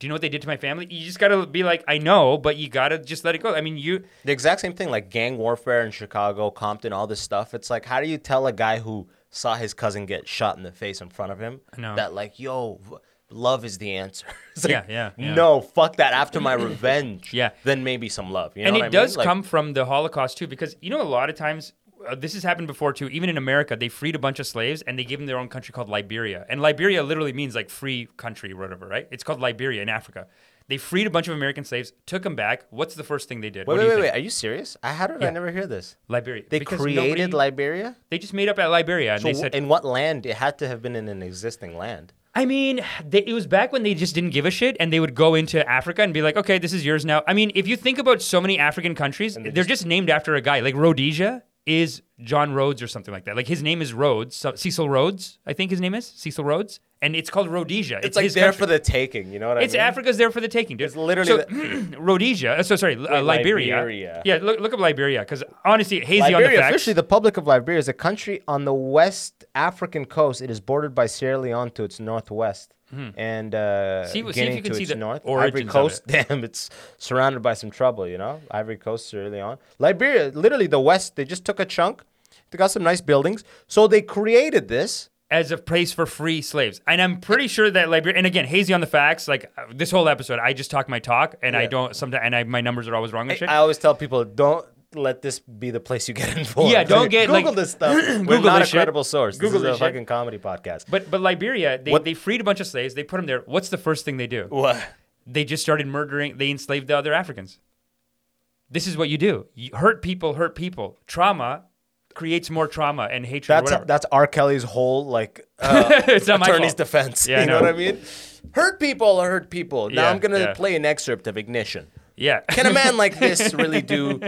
Do you know what they did to my family? You just got to be like, I know, but you got to just let it go. I mean, you The exact same thing, like gang warfare in Chicago, Compton, all this stuff. It's like, how do you tell a guy who saw his cousin get shot in the face in front of him I that, like, yo, v- love is the answer? It's like, Yeah, yeah, yeah. No, fuck that. After my revenge, Yeah. then maybe some love. You know and what it I mean? does Like, come from the Holocaust too, because you know a lot of times uh, this has happened before too. Even in America, they freed a bunch of slaves and they gave them their own country called Liberia, and Liberia literally means like free country or whatever, right? It's called Liberia in Africa. They freed a bunch of American slaves, took them back. What's the first thing they did? Wait, wait, wait, wait. Are you serious? I how did Yeah. I never hear this? Liberia. They Because created nobody- Liberia. They just made up at Liberia, and So they said, in what land? It had to have been in an existing land. I mean, they, it was back when they just didn't give a shit, and they would go into Africa and be like, "Okay, this is yours now." I mean, if you think about so many African countries, they they're just named after a guy. Like Rhodesia is John Rhodes or something like that. Like his name is Rhodes, so Cecil Rhodes, I think his name is Cecil Rhodes, and it's called Rhodesia. It's, like there country. for the taking. You know what I It's mean? It's Africa's there for the taking, dude. It's literally so, the- Rhodesia. uh, So sorry, uh, Liberia. Liberia. Yeah, look, look up Liberia because honestly, hazy on the Liberia, facts. officially the Republic of Liberia, is a country on the West African coast. It is bordered by Sierra Leone to its northwest, and uh, See- see if you can see its the north. Ivory Coast, damn, it's surrounded by some trouble. You know, Ivory Coast, Sierra Leone, Liberia, literally the West. They just took a chunk. They got some nice buildings, so they created this. As a place for free slaves. And I'm pretty sure that Liberia, and again, hazy on the facts, like uh, this whole episode, I just talk my talk and I Yeah. don't sometimes, and I, my numbers are always wrong and shit. I always tell people, don't let this be the place you get informed. Yeah, don't get, Google like- this stuff. We're Google not this a shit. credible source. Google this is this a shit. fucking comedy podcast. but but Liberia, they, What- they freed a bunch of slaves. They put them there. What's the first thing they do? what? They just started murdering. They enslaved the other Africans. This is what you do. You hurt people, hurt people. Trauma creates more trauma and hatred. That's whatever. that's R. Kelly's whole like uh, attorney's defense. Yeah, you know know. what I mean? Hurt people are hurt people. Now Yeah, I'm gonna yeah. play an excerpt of Ignition. Yeah. Can a man like this really do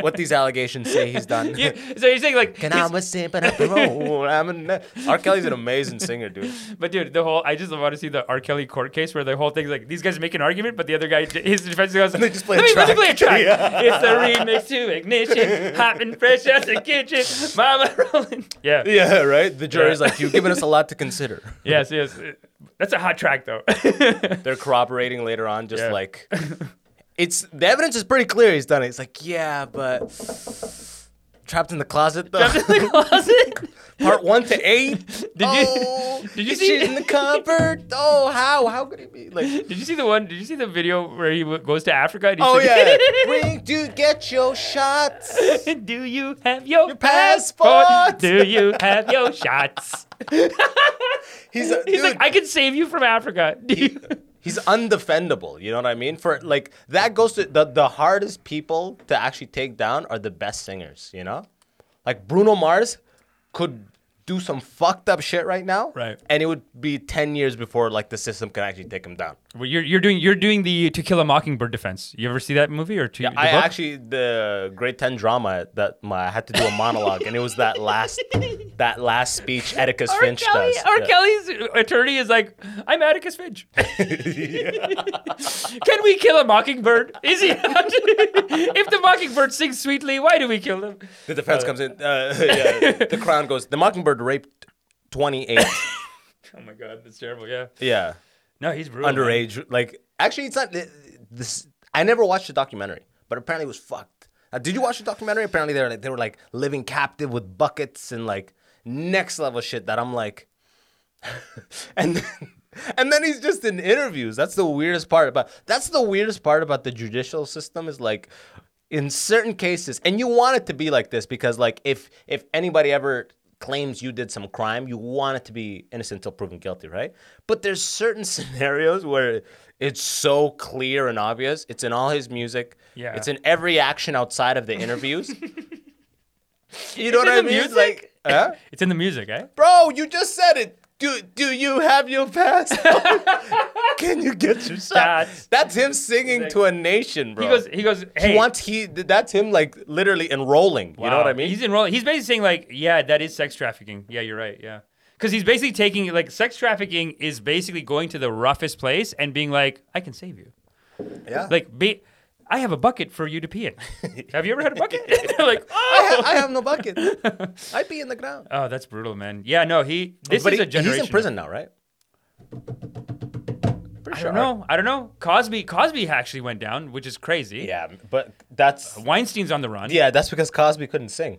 what these allegations say he's done? You- so you're saying like, Can I'm a simp the road? I'm an, R. Kelly's an amazing singer, dude. But dude, the whole I just want to see the R. Kelly court case where the whole thing's like these guys make an argument, but the other guy his defense goes, They just play let, a me, let me play a track." track. It's the remix to ignition, hot and fresh as a kitchen, mama rolling. Yeah. Yeah, right. The jury's Yeah. like, you've given us a lot to consider. Yes, yes. That's a hot track though. They're corroborating later on, just Yeah. like it's the evidence is pretty clear. He's done it. It's like, yeah, but trapped in the closet though. Trapped in the closet. Part one to eight. Did you- Oh, did you see- in the cupboard? Oh, how? How could it be? Like, Did you see the one? Did you see the video where he w- goes to Africa? Oh yeah, bring, dude, get your shots. Do you have your, passport? passport? Do you have your shots? He's a, He's dude, like, I can save you from Africa. Do you- he's undefendable. You know what I mean? For like that goes to the the hardest people to actually take down are the best singers. You know, like Bruno Mars could do some fucked up shit right now, Right. And it would be ten years before like the system can actually take him down. Well, you're you're doing you're doing the To Kill a Mockingbird defense. You ever see that movie or to, Yeah, the I book? actually the grade ten drama that my I had to do a monologue, and it was that last that last speech Atticus R. Finch Kelly, does. R. Yeah. Kelly's attorney is like, I'm Atticus Finch. Can we kill a mockingbird? Is he? if the mockingbird sings sweetly, why do we kill him? The defense comes in. Uh, yeah, the crown goes. The mockingbird raped twenty eight. Oh my god, that's terrible. Yeah. yeah, No, he's brutal. man. underage. Like actually, it's not this. I never watched the documentary, but apparently it was fucked. Uh, did you watch the documentary? Apparently they were like they were like living captive with buckets and like next level shit that I'm like, and then, and then he's just in interviews. That's the weirdest part about. That's the weirdest part about the judicial system is like. In certain cases, and you want it to be like this because, like, if if anybody ever claims you did some crime, you want it to be innocent until proven guilty, right? But there's certain scenarios where it's so clear and obvious. It's in all his music. Yeah. It's in every action outside of the interviews. you know what in I the mean? music? Like, huh? It's in the music, eh? bro, you just said it. Do do you have your passport? Can you get your shot? That's- That's him singing to a nation, bro. He goes. He goes. Hey, He wants he. That's him like literally enrolling. You know what I mean? He's enrolling. He's basically saying like, yeah, that is sex trafficking. Yeah, you're right. Yeah, because he's basically taking like sex trafficking is basically going to the roughest place and being like, I can save you. yeah. Like, be, I have a bucket for you to pee in. have you ever had a bucket? They're like, I, oh, ha- I oh. have no bucket. I pee in the ground. oh, that's brutal, man. Yeah, no, he. This but is he- a generation. he's in prison now, right? Pretty I don't know. I don't know. Cosby. Cosby actually went down, which is crazy. Yeah, but that's Weinstein's on the run. yeah, that's because Cosby couldn't sing.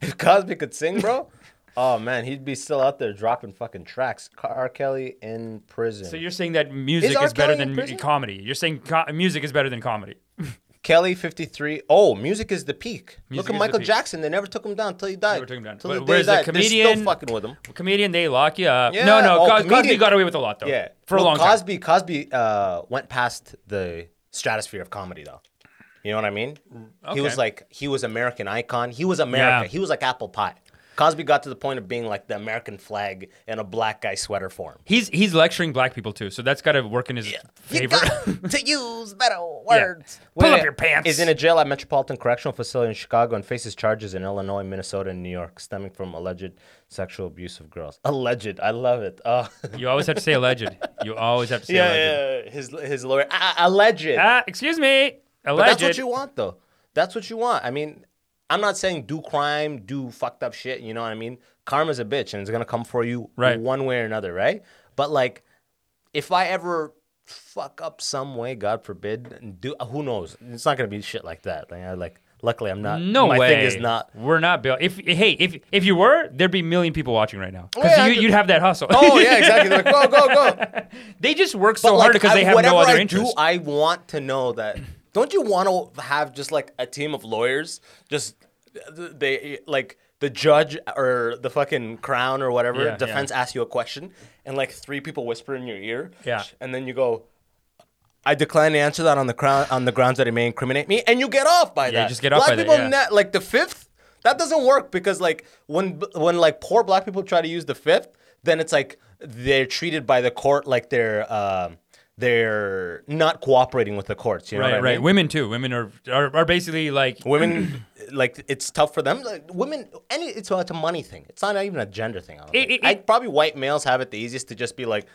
if Cosby could sing, bro, oh man, he'd be still out there dropping fucking tracks. R. Kelly in prison. So you're saying that music Is is, better than prison? comedy. You're saying co- music is better than comedy. Kelly 53. Oh, music is the peak. Music Look at Michael peak. Jackson. They never took him down until he died. Never took him down. Till But the day the died. They're comedian- still fucking with him. Comedian, they lock you up. Yeah. No, no, Oh, Cos- Cosby got away with a lot though. Yeah, for Well, a long time. Cosby, Cosby uh, went past the stratosphere of comedy, though. You know what I mean? Okay. He was like he was American icon. He was America. Yeah. He was like apple pie. Cosby got to the point of being like the American flag in a black guy sweater form. He's he's lecturing black people too, so that's got to work in his You favor. to use better words. Pull up your pants. Is in a jail at Metropolitan Correctional Facility in Chicago and faces charges in Illinois, Minnesota, and New York stemming from alleged sexual abuse of girls. Alleged. I love it. Oh. you always have to say alleged. You always have to say yeah, alleged. yeah, His his lawyer. Ah, alleged. Ah, excuse me. But Alleged. that's what you want, though. That's what you want. I mean, I'm not saying do crime, do fucked up shit. You know what I mean? Karma's a bitch, and it's gonna come for you Right. one way or another, right? But like, if I ever fuck up some way, God forbid, do who knows? It's not gonna be shit like that. Like, I like. Luckily, I'm not. no my way. thing is not. We're not built. If hey, if if you were, there'd be a million people watching right now oh, because yeah, you, you'd have that hustle. Oh yeah, exactly. Like, go, go, go. they just work so hard because I- they have no other I interest. do, I want to know that. Don't you want to have just like a team of lawyers? Just they like the judge or the fucking crown or whatever Yeah, defense asks you a question, and like three people whisper in your ear. Yeah. and then you go. I decline to answer that on the crown on the grounds that it may incriminate me, and you get off by Yeah, that. just get off black by that, people yeah. ne- like the fifth. That doesn't work because like when when like poor black people try to use the fifth, then it's like they're treated by the court like they're um, they're not cooperating with the courts. You know right, right. mean? Women too. Women are are, are basically like Women, like it's tough for them. Like, women, any it's a, it's a money thing. It's not even a gender thing. I It- it- I, probably white males have it the easiest to just be like,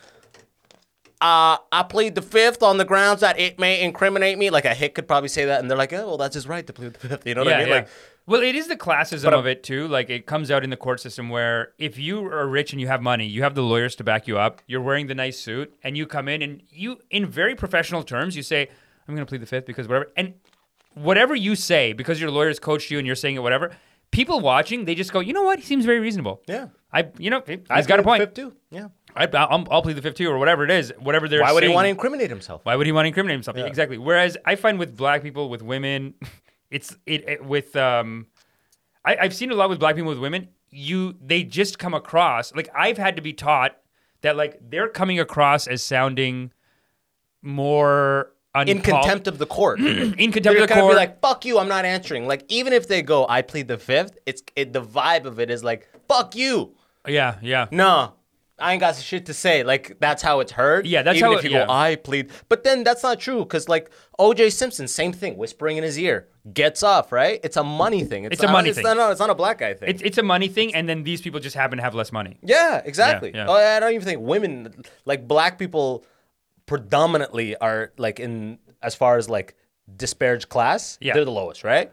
uh, I plead the fifth on the grounds that it may incriminate me. Like a hick could probably say that, and they're like, oh, well, that's his right to plead the fifth. You know what yeah, I mean? yeah. Like, well, it is the classism of it too. Like it comes out in the court system where if you are rich and you have money, you have the lawyers to back you up. You're wearing the nice suit, and you come in and you, in very professional terms, you say, "I'm going to plead the fifth because whatever." And whatever you say, because your lawyers coached you and you're saying it, whatever. People watching, they just go, "You know what? He seems very reasonable." yeah, I, you know, he's I got a point. Fifth too. Yeah. I, I'll, I'll plead the fifth too, or whatever it is, whatever they're. Why would he want to incriminate himself? Why would he want to incriminate himself? Exactly. Whereas I find with black people, with women, it's it, it with um, I, I've seen a lot with black people with women. You they just come across like I've had to be taught that like they're coming across as sounding more In contempt of the court. in contempt They're of the court. like, "Fuck you! I'm not answering." Like, even if they go, "I plead the fifth, it's it. The vibe of it is like, "Fuck you! Yeah, yeah. No, I ain't got shit to say. Like that's how it's heard. Yeah, that's Even how if it- you yeah. go, I plead, but then that's not true because like O.J. Simpson, same thing, whispering in his ear, gets off. Right? It's a money thing. It's a not- money it's thing. Not, no, it's not a black guy thing. It's it's a money thing, and then these people just happen to have less money. yeah, exactly. yeah. Oh, I don't even think women, like black people, predominantly are like in as far as like disparaged class. Yeah. they're the lowest, right?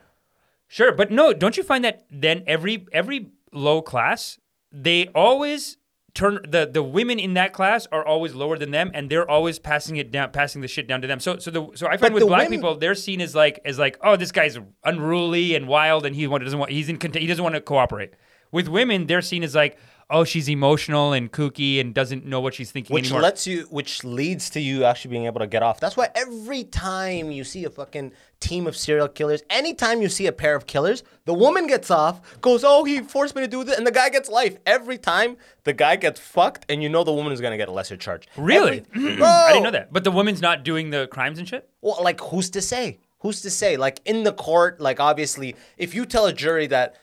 Sure, but no, don't you find that then every every low class they always turn the the women in that class are always lower than them, and they're always passing it down, passing the shit down to them. So so the so I find But with black women- people, they're seen as like as like oh this guy's unruly and wild, and he doesn't want he's in he doesn't want to cooperate. With women, they're seen as like oh she's emotional and kooky and doesn't know what she's thinking which anymore. lets you which leads to you actually being able to get off. That's why every time you see a fucking team of serial killers anytime you see a pair of killers the woman gets off goes oh he forced me to do this and the guy gets life. Every time the guy gets fucked and you know the woman is going to get a lesser charge. Really, Every- I didn't know that. But the woman's not doing the crimes and shit. well like who's to say? Who's to say? Like in the court like obviously if you tell a jury that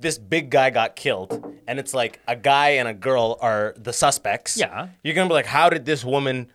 this big guy got killed and it's like a guy and a girl are the suspects Yeah. you're gonna be like how did this woman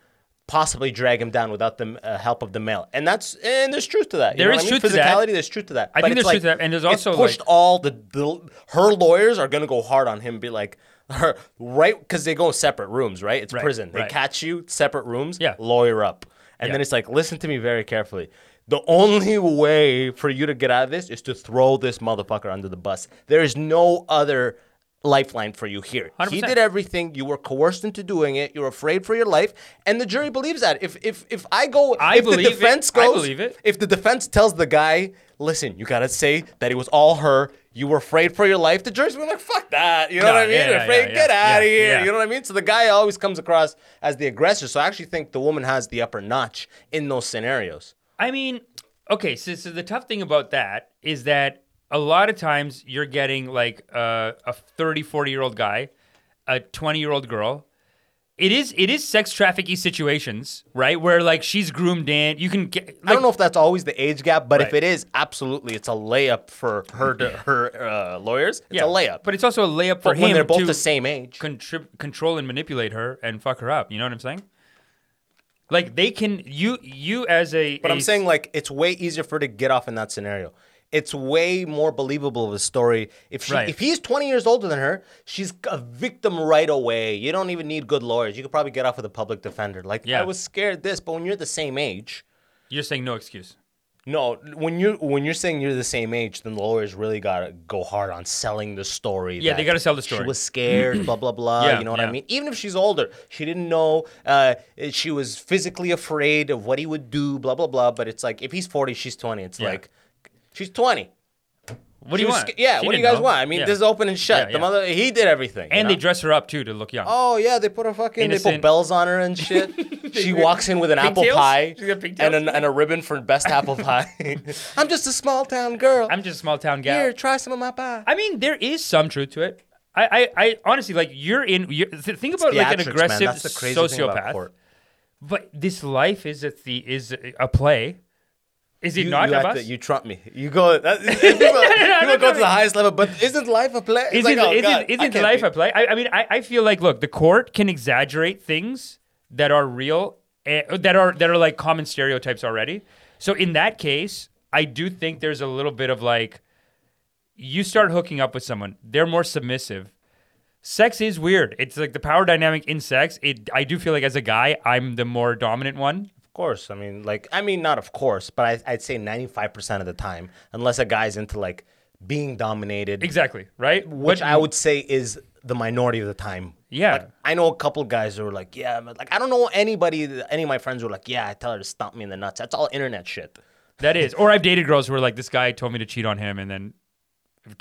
possibly drag him down without the uh, help of the male and that's and there's truth to that you There is I mean? truth to that. physicality there's truth to that I But think it's there's truth to that, and there's also, it's pushed like- all the, the her lawyers are gonna go hard on him be like her right because they go in separate rooms right it's Right, prison they right. catch you separate rooms Yeah. lawyer up and Yeah. then it's like listen to me very carefully the only way for you to get out of this is to throw this motherfucker under the bus. There is no other lifeline for you here. He 100%. did everything. You were coerced into doing it. You're afraid for your life. And the jury believes that. If if if i go I if the believe it. defense I believe it. if the defense tells the guy listen you gotta say that it was all her. You were afraid for your life the jury's gonna be like fuck that. You know No, what i mean? yeah, yeah, afraid. yeah, get out of here. you know what i mean? So the guy always comes across as the aggressor. So i actually think the woman has the upper notch in those scenarios I mean, okay, so, so the tough thing about that is that a lot of times you're getting like uh, a 30, 40 year old guy, a 20 year old girl. It is it is sex trafficking situations, right? Where like she's groomed in. You can get. I don't know if that's always the age gap, but if it is, absolutely, it's a layup for her to her uh, lawyers. It's a layup. But it's also a layup for But him when they're both the same age, contrib- control and manipulate her and fuck her up. You know what I'm saying? Like they can you you as a But i I'm saying like it's way easier for her to get off in that scenario. It's way more believable of a story if she Right. if he's 20 years older than her, she's a victim right away. You don't even need good lawyers. You could probably get off with a public defender. Like Yeah. I was scared this, but when you're the same age, you're saying no excuse. No, when you're when you're saying you're the same age, then the lawyers really gotta go hard on selling the story. Yeah, they gotta sell the story. She was scared, blah blah blah. Yeah, you know what yeah. I mean? Even if she's older, she didn't know. Uh, she was physically afraid of what he would do, blah blah blah. But it's like if he's 40, she's 20. It's Yeah. like she's 20. What do you want? sca- yeah, She what do you didn't guys know. want? I mean, Yeah. this is open and shut. Yeah, the yeah. mother, he did everything. you and they know? dress her up too to look young. Oh yeah, they put a fucking they put bells on her and shit. she walks in with an apple Pigtails? pie She's got pigtails? and, an, and a ribbon for best apple pie. I'm just a small town girl. I'm just a small town gal. Here, try some of my pie. I mean, there is some truth to it. I, I, I honestly like you're in. You're, th- think about like an Theatrics, man. aggressive That's the crazy thing about sociopath. court. But this life is a the is a play. Is it You, not you, to, you trump me. You go. That, people people go to the highest level, but isn't life a play? It's isn't like, oh, isn't, God, isn't life a play? I, I mean, I, I feel like look, the court can exaggerate things that are real, eh, that are that are like common stereotypes already. So in that case, I do think there's a little bit of like, you start hooking up with someone, they're more submissive. Sex is weird. It's like the power dynamic in sex. It I do feel like as a guy, I'm the more dominant one. Of course. I mean, like, I mean, not of course, but I, I'd say 95% of the time, unless a guy's into like being dominated, Exactly, right? which I would say is the minority of the time. Yeah. Like, I know a couple guys who are like, yeah, but like, I don't know anybody, any of my friends who are like, yeah, I tell her to stomp me in the nuts. That's all internet shit. That is. Or I've dated girls who are like, this guy told me to cheat on him and then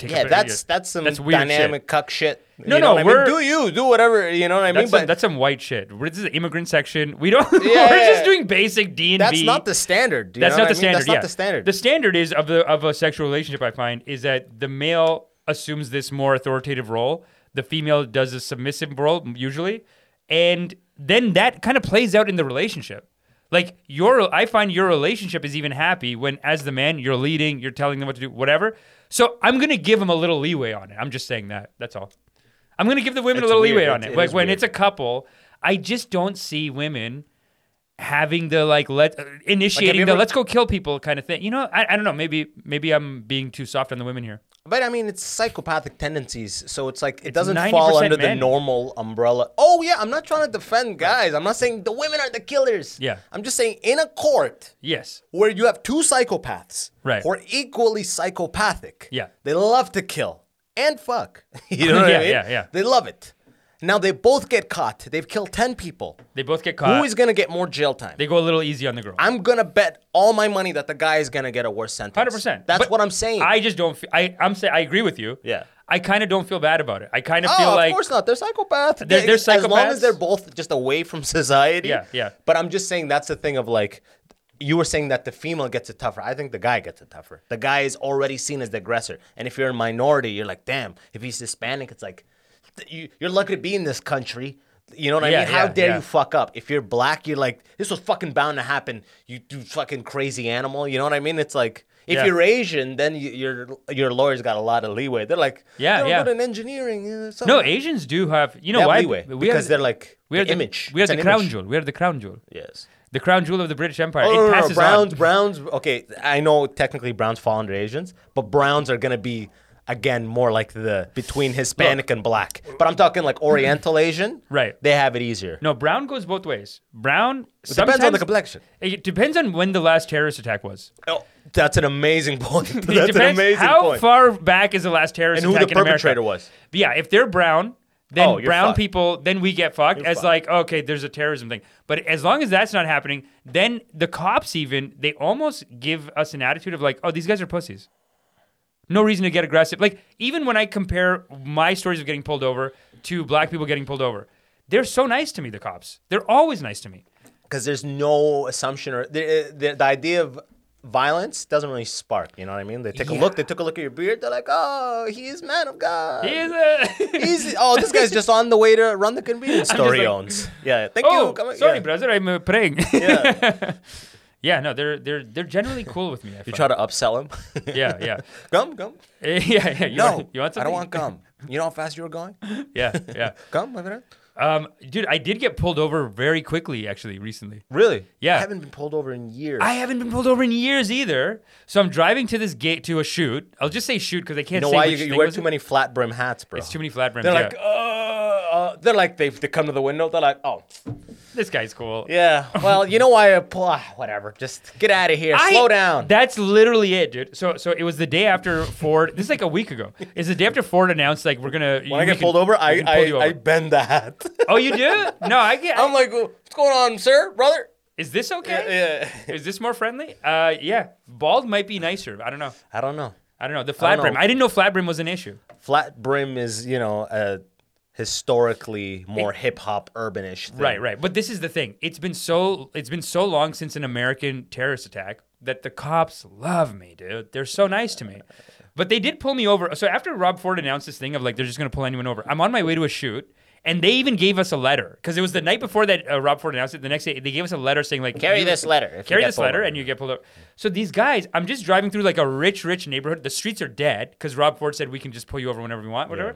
Yeah, a that's that's some That's weird dynamic cuck shit. No, You know no, what I mean? we're- do you do whatever you know what I mean? That's, some, But that's some white shit. We're- This is the immigrant section. We don't. Yeah, we're yeah, just doing basic D and that's not the standard. That's not the I mean? standard. That's yeah. not the standard. The standard is of the of a sexual relationship. I find is that the male assumes this more authoritative role. The female does a submissive role usually, and then that kind of plays out in the relationship. Like your, I find your relationship is even happy when, as the man, you're leading, you're telling them what to do, whatever. So I'm gonna give him a little leeway on it. I'm just saying that. That's all. I'm gonna give the women It's a little weird. leeway on It- it. it like when weird. it's a couple, I just don't see women having the like let uh, initiating the ever- let's go kill people kind of thing. You know, I, I don't know. Maybe maybe I'm being too soft on the women here. But I mean, it's psychopathic tendencies, so it's like it doesn't fall under the normal umbrella. Oh yeah, I'm not trying to defend guys. I'm not saying the women are the killers. Yeah. I'm just saying in a court Yes. where you have two psychopaths Right. who are equally psychopathic. Yeah. They love to kill and fuck. you know what Yeah, I mean? yeah, yeah. They love it. Now they both get caught. They've killed ten people. They both get caught. Who is gonna get more jail time? they go a little easy on the girl. I'm gonna bet all my money that the guy is gonna get a worse sentence. Hundred percent. That's what I'm saying. I just don't. Feel, I I'm saying I agree with you. Yeah. I kind of don't feel bad about it. I kind of Oh, feel of like of course not. They're psychopaths. They're- They- they're As long as they're both just away from society. Yeah, yeah. But I'm just saying that's the thing of like, you were saying that the female gets it tougher. I think the guy gets it tougher. The guy is already seen as the aggressor. And if you're a minority, you're like, damn, if he's Hispanic, it's like, you, you're lucky to be in this country. You know what Yeah, I mean? How yeah, dare yeah. you fuck up? If you're black, you're like, this was fucking bound to happen. You do fucking crazy animal. You know what I mean? It's like, if you're Asian, then you, your your lawyer's got a lot of leeway. They're like, Yeah, "You're yeah. good in engineering. uh, no. Asians do have. You know have why? leeway We because they're like we are the image. We are the crown image. jewel. We are the crown jewel. Yes. The crown jewel of the British Empire. Oh, it no, no, passes Browns, on. Browns. Okay, I know technically Browns fall under Asians, but Browns are gonna be again more like the between Hispanic and black. But I'm talking like Oriental Asian. Right. They have it easier. No, brown goes both ways. Brown It depends on the complexion. It depends on when the last terrorist attack was. Oh, that's an amazing point. That's an amazing how point. far back is the last terrorist attack? and who the perpetrator was. Yeah, if they're brown, then Oh, brown fucked. people, then we get fucked You're as fucked. like, okay, there's a terrorism thing. But as long as that's not happening, then the cops even they almost give us an attitude of like, oh, these guys are pussies. No reason to get aggressive. Like even when I compare my stories of getting pulled over to black people getting pulled over, they're so nice to me. The cops, they're always nice to me. because there's no assumption or the, the, the idea of violence doesn't really spark. You know what I mean? They take a look. They took a look at your beard. They're like, oh, he is man of God. He is a He's oh, this guy's just on the way to run the convenience store he like- owns. Yeah, thank oh, you. Come sorry, yeah. brother, I'm uh, praying. Yeah. yeah, no, they're they're they're generally cool with me. I You find. try to upsell them. yeah, yeah, gum, gum. yeah, yeah. You no, want, you want I don't want gum. You know how fast you were going? Yeah, yeah. Gum. Um, dude, I did get pulled over very quickly actually recently. Really? Yeah. I haven't been pulled over in years. I haven't been pulled over in years either. So I'm driving to this gate to a shoot. I'll just say shoot because I can't You know say why you, you wear too it. many flat brim hats, bro. It's too many flat brims. They're yeah. like, uh, uh, they're like they they come to the window. They're like, oh, this guy's cool. yeah. Well, you know why? I pull, ah, whatever. Just get out of here. I- Slow down. That's literally it, dude. So so it was the day after Ford. This is like a week ago. It's the day after Ford announced like we're gonna. when I get pulled over, I I, I bend the hat. oh, you do? No, I get. I'm like, what's going on, sir, brother? is this okay? Yeah. Is this more friendly? Uh, yeah. Bald might be nicer. I don't know. I don't know. I don't know. The flat know. brim. I didn't know flat brim was an issue. Flat brim is, you know, a historically more hip hop urbanish thing. Right, right. But this is the thing. It's been so it's been so long since an American terrorist attack that the cops love me, dude. They're so nice to me. But they did pull me over. So after Rob Ford announced this thing of like they're just gonna pull anyone over, I'm on my way to a shoot. And they even gave us a letter because it was the night before that uh, Rob Ford announced it. The next day, they gave us a letter saying like, Carry this letter carry this letter, over." and you get pulled over." So these guys, I'm just driving through like a rich, rich neighborhood. The streets are dead because Rob Ford said we can just pull you over whenever we want, whatever.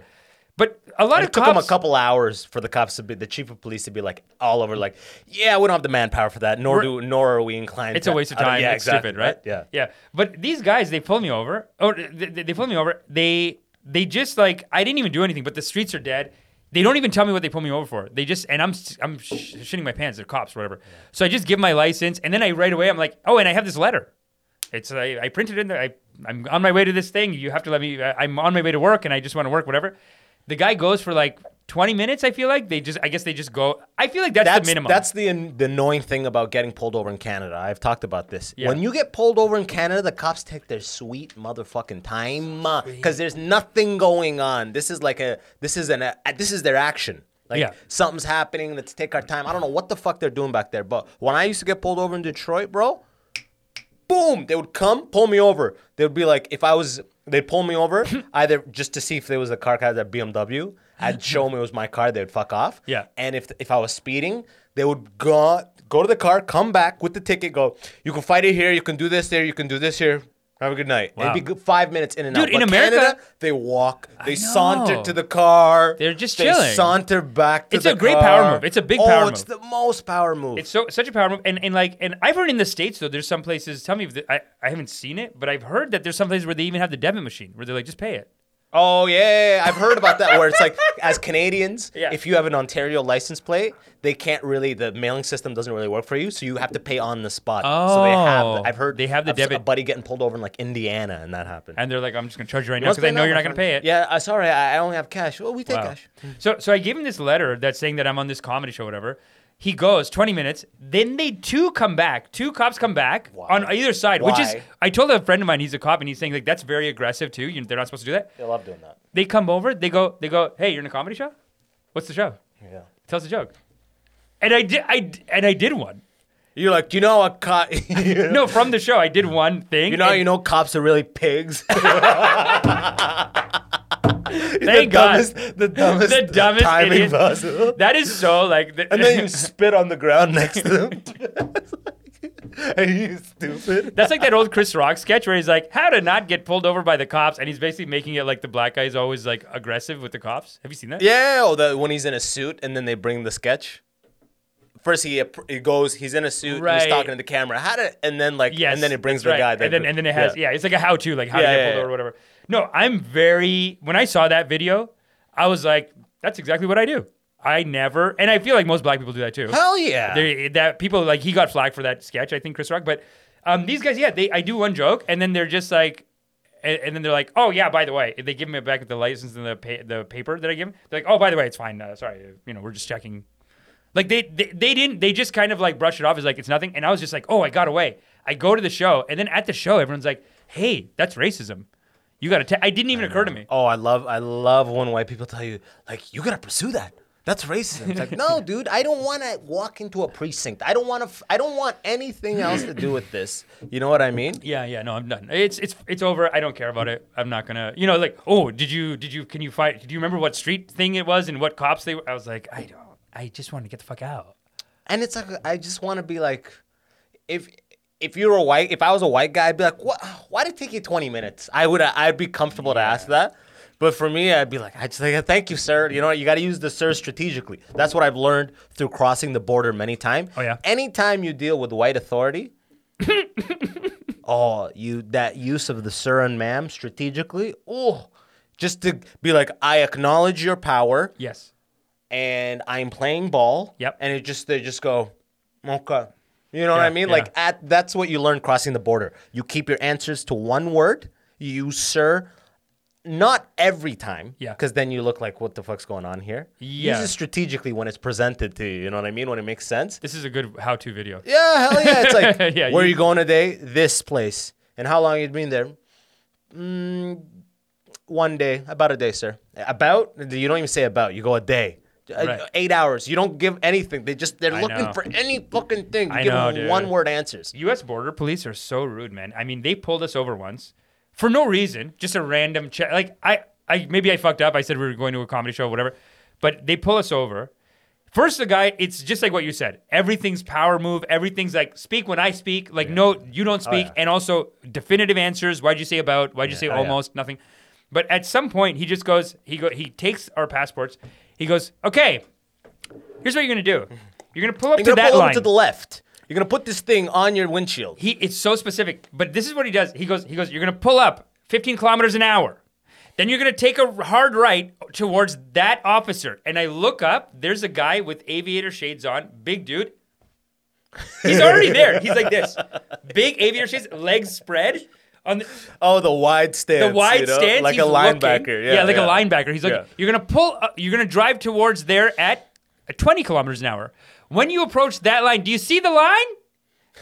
But a lot And of it took cops, them a couple hours for the cops to be, the chief of police to be like all over, like, yeah, we don't have the manpower for that, nor We're- do, nor are we inclined. It's to, a waste of time. Yeah, it's exactly, stupid, right? Yeah. Yeah. But these guys, they pulled me over. Or they, they they pulled me over. They they just like I didn't even do anything. But the streets are dead. They don't even tell me what they pulled me over for. They just and I'm I'm sh- shitting my pants. They're cops, whatever. So I just give my license, and then I right away I'm like, oh, and I have this letter. It's I, I printed it in there. I I'm on my way to this thing. You have to let me. I- I'm on my way to work, and I just want to work, whatever. The guy goes for like 20 minutes. I feel like they just. I guess they just go. I feel like that's, That's the minimum. that's the, the annoying thing about getting pulled over in Canada. I've talked about this. Yeah. When you get pulled over in Canada, the cops take their sweet motherfucking time because there's nothing going on. This is like a this is an a, this is their action. Like Yeah. something's happening. Let's take our time. I don't know what the fuck they're doing back there. But when I used to get pulled over in Detroit, bro, boom, they would come pull me over. They would be like, if I was, they'd pull me over either just to see if there was a car that BMW. I'd show them it was my car. They'd fuck off. Yeah. And if if I was speeding, they would go go to the car, come back with the ticket, go. You can fight it here. You can do this there. You can do this here. Have a good night. Wow. It'd be good five minutes in and Dude, out. in But America- Canada, they walk, they saunter to the car. They're just they chilling. saunter back to It's the a great power move. It's a big oh, power move. it's the most power move. It's so such a power move, and, and like, and I've heard in the states though, there's some places. Tell me if the, I I haven't seen it, but I've heard that there's some places where they even have the debit machine where they're like, just pay it. Oh yeah. I've heard about that. Where it's like, as Canadians, Yeah. if you have an Ontario license plate, they can't really. The mailing system doesn't really work for you, so you have to pay on the spot. so they have. Oh, I've heard they have the I've s- A debit- buddy getting pulled over in like Indiana, and that happened. And they're like, I'm just gonna charge you right You now because I know you're not gonna pay it. Yeah, uh, sorry, I, I only have cash. Oh, we take Wow. cash. So so I gave him this letter that's saying that I'm on this comedy show, whatever. He goes 20 minutes. Then they two come back. Two cops come back on either side, which is Why? I told a friend of mine he's a cop and he's saying like that's very aggressive too. You, they're not supposed to do that. They love doing that. They come over. They go. They go. Hey, you're in a comedy show. What's the show? Yeah. Tell us a joke. And I did. I d- and I did one. You're like, you know what, cop? you No, from the show, I did one thing. You know, and- you know, cops are really pigs. Thank the God. dumbest, the dumbest, The dumbest timing idiot. possible. That is so like. The, And then you spit on the ground next to them. Are you stupid? That's like that old Chris Rock sketch where he's like, "How to not get pulled over by the cops," and he's basically making it like the black guy is always like aggressive with the cops. Have you seen that? Yeah, oh, the, when he's in a suit and then they bring the sketch. First he he goes, he's in a suit, Right. he's talking to the camera. How did and then like Yes, and then it brings the guy right. that and then and then it has yeah, it's like a how-to, like how Yeah, to get yeah, pulled yeah. over or whatever. No, I'm very. When I saw that video, I was like, "That's exactly what I do." I never, and I feel like most black people do that too. Hell yeah. They, that people like he got flagged for that sketch. I think Chris Rock, but um, these guys, yeah, they I do one joke and then they're just like, and, and then they're like, oh yeah, by the way, they give me back the license and the pa- the paper that I give. 'em. They're like, oh by the way, it's fine. Uh, sorry, uh, you know, we're just checking. Like they, they they didn't they just kind of like brush it off as like it's nothing. And I was just like, oh, I got away. I go to the show and then at the show, everyone's like, hey, that's racism. You got to. I didn't even occur to me. Oh, I love I love when white people tell you like you gotta pursue that. That's racism. It's like no, dude. I don't want to walk into a precinct. I don't want to. I don't want anything else to do with this. You know what I mean? Yeah, yeah, no, I'm done. It's it's it's over. I don't care about it. I'm not gonna, you know, like, oh, did you did you can you fight? Do you remember what street thing it was and what cops they? were? I was like, I don't. I just want to get the fuck out. And it's like I just want to be like, if if you were a white, if I was a white guy, I'd be like, what? Why did it take you twenty minutes? I would. I'd be comfortable to ask that. But for me, I'd be like, I just like, thank you, sir. You know, what? you got to use the sir strategically. That's what I've learned through crossing the border many times. Oh, yeah? Anytime you deal with white authority, oh, you that use of the sir and ma'am strategically, oh, just to be like, I acknowledge your power Yes. and I'm playing ball. Yep. And it just they just go, okay. You know what I mean? yeah. Like at that's what you learn crossing the border. You keep your answers to one word. You sir. Not every time. Yeah. Because then you look like what the fuck's going on here. Yeah. Use it strategically when it's presented to you. You know what I mean? When it makes sense. This is a good how-to video. Yeah, hell yeah. It's like Yeah, where you- you going today? This place. And how long you been there? Mm, one day. About a day, sir. About? You don't even say about. You go a day. Uh, Right. Eight hours. You don't give anything. They just they're I looking know. for any fucking thing. You I give know, them one word answers. U.S. border police are so rude, man. I mean, they pulled us over once for no reason, just a random check. Like I, I maybe I fucked up. I said we were going to a comedy show, whatever. But they pull us over. First, the guy, it's just like what you said. Everything's power move. Everything's like speak when I speak. Like no, you don't speak. yeah. And also definitive answers. Why'd you say about? Why'd you say Oh, yeah. almost? Nothing. But at some point, he just goes. He go. He takes our passports. He goes. Okay. Here's what you're gonna do. You're gonna pull up to that pull line. to the left. You're gonna put this thing on your windshield. He it's so specific, but this is what he does. He goes, he goes, you're gonna pull up 15 kilometers an hour. Then you're gonna take a hard right towards that officer. And I look up, there's a guy with aviator shades on, big dude. He's already there. He's like this. Big aviator shades, legs spread. On the, Oh, the wide stance. the wide you know? stance, like a linebacker. Yeah, like yeah. a linebacker. He's like, Yeah. you're gonna pull, up, you're gonna drive towards there at 20 kilometers an hour. When you approach that line, do you see the line?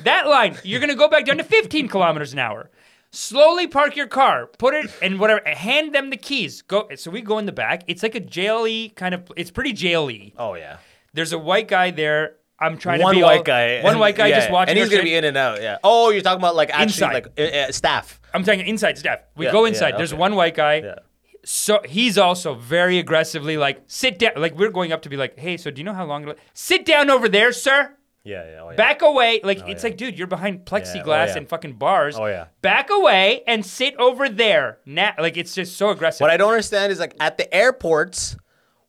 That line, you're gonna go back down to 15 kilometers an hour. Slowly park your car, put it and whatever, hand them the keys. Go. So we go in the back. It's like a jail-y kind of. It's pretty jail-y. Oh yeah. There's a white guy there. I'm trying One to be white all- guy. One white guy yeah, just watching. And he's gonna be in and out. Yeah. Oh, you're talking about like actually Inside. like uh, uh, staff. I'm talking inside staff. We Yeah, go yeah, inside. There's okay. one white guy. Yeah. So he's also very aggressively like, sit down. Like we're going up to be like, hey, so do you know how long? It'll... Sit down over there, sir. Yeah, yeah, oh, yeah. Back away. Like, it's yeah. like, dude, you're behind oh, plexiglass yeah. and fucking bars. Oh, yeah. Back away and sit over there. Na- like, it's just so aggressive. What I don't understand is like at the airports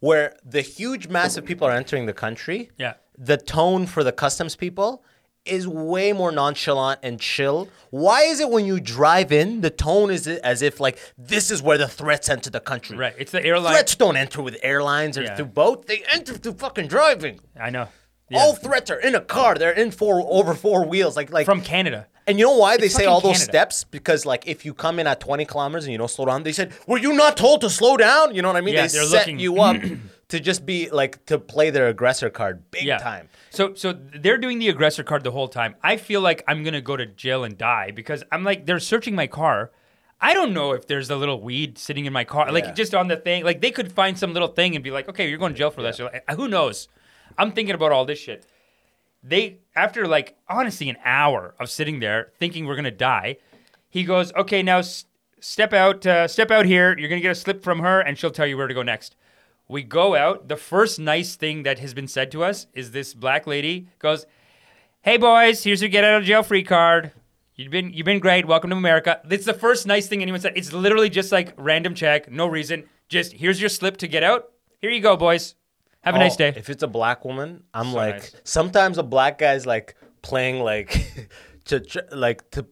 where the huge massive people are entering the country. Yeah. The tone for the customs people is way more nonchalant and chill. Why is it when you drive in, the tone is as if like this is where the threats enter the country? right. It's the airline. Threats don't enter with airlines or Yeah. through boat. They enter through fucking driving. I know. Yeah. All threats are in a car. They're in four over four wheels. Like like From Canada. and you know why they say all those Canada. steps? Because like if you come in at 20 kilometers and you don't slow down, they said, "Were you not told to slow down?" You know what I mean? Yeah, they they're set looking- you up to just be like to play their aggressor card big yeah. time. So so they're doing the aggressor card the whole time. I feel like I'm gonna go to jail and die because I'm like they're searching my car. I don't know if there's a little weed sitting in my car, like just on the thing. Like they could find some little thing and be like, okay, you're going to jail for this. You're like, "Uh, Who knows? I'm thinking about all this shit. They after like honestly an hour of sitting there thinking we're gonna die, he goes, okay, now s- step out, uh, step out here. You're gonna get a slip from her, and she'll tell you where to go next. We go out. The first nice thing that has been said to us is this black lady goes, "Hey boys, here's your get out of jail free card. You've been you've been great. Welcome to America." It's the first nice thing anyone said. It's literally just like random check, no reason. Just here's your slip to get out. Here you go, boys. Have a nice Oh, day. If it's a black woman, I'm So like nice. sometimes a black guy's like playing like to like to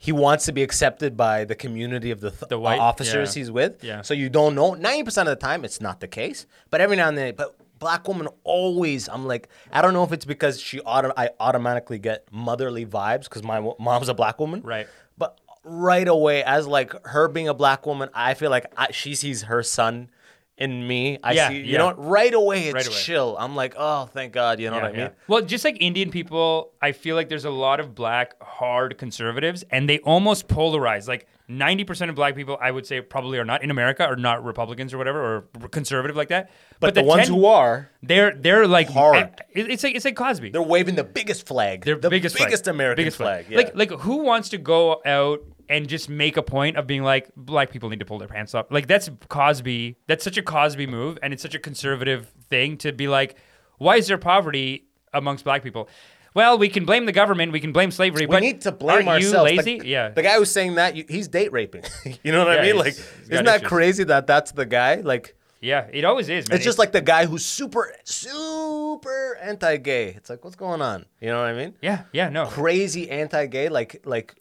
he wants to be accepted by the community of the, th- The white- officers yeah. he's with. Yeah. So you don't know. Ninety percent of the time, it's not the case. But every now and then, but black woman always. I'm like, I don't know if it's because she auto, I automatically get motherly vibes because my wo- mom's a black woman. Right. But right away, as like her being a black woman, I feel like I, she sees her son in me. I Yeah, see, you yeah. know, right away it's Right away. chill. I'm like, oh, thank God. You know what I mean? Well, just like Indian people, I feel like there's a lot of black hard conservatives, and they almost polarize. Like 90% of black people, I would say, probably are not in America, are not Republicans or whatever, or conservative like that. But, the, ones 10 who are, they're they're like Hard. Eh, it- It's like it's like Cosby. they're waving the biggest flag. They're the biggest flag. American biggest flag. Yeah. Like like who wants to go out and just make a point of being like black people need to pull their pants up? Like that's Cosby. That's such a Cosby move, and it's such a conservative thing to be like, why is there poverty amongst black people? Well, we can blame the government, we can blame slavery, we but need to blame aren't ourselves. You The- lazy? yeah. The guy who's saying that, you, he's date raping. you know what Yeah, I mean? Like, isn't that issues. crazy that that's the guy? Like, yeah, it always is. Man. it's just like the guy who's super, super anti-gay. It's like, what's going on? You know what I mean? yeah, yeah, no. crazy anti-gay. Like like,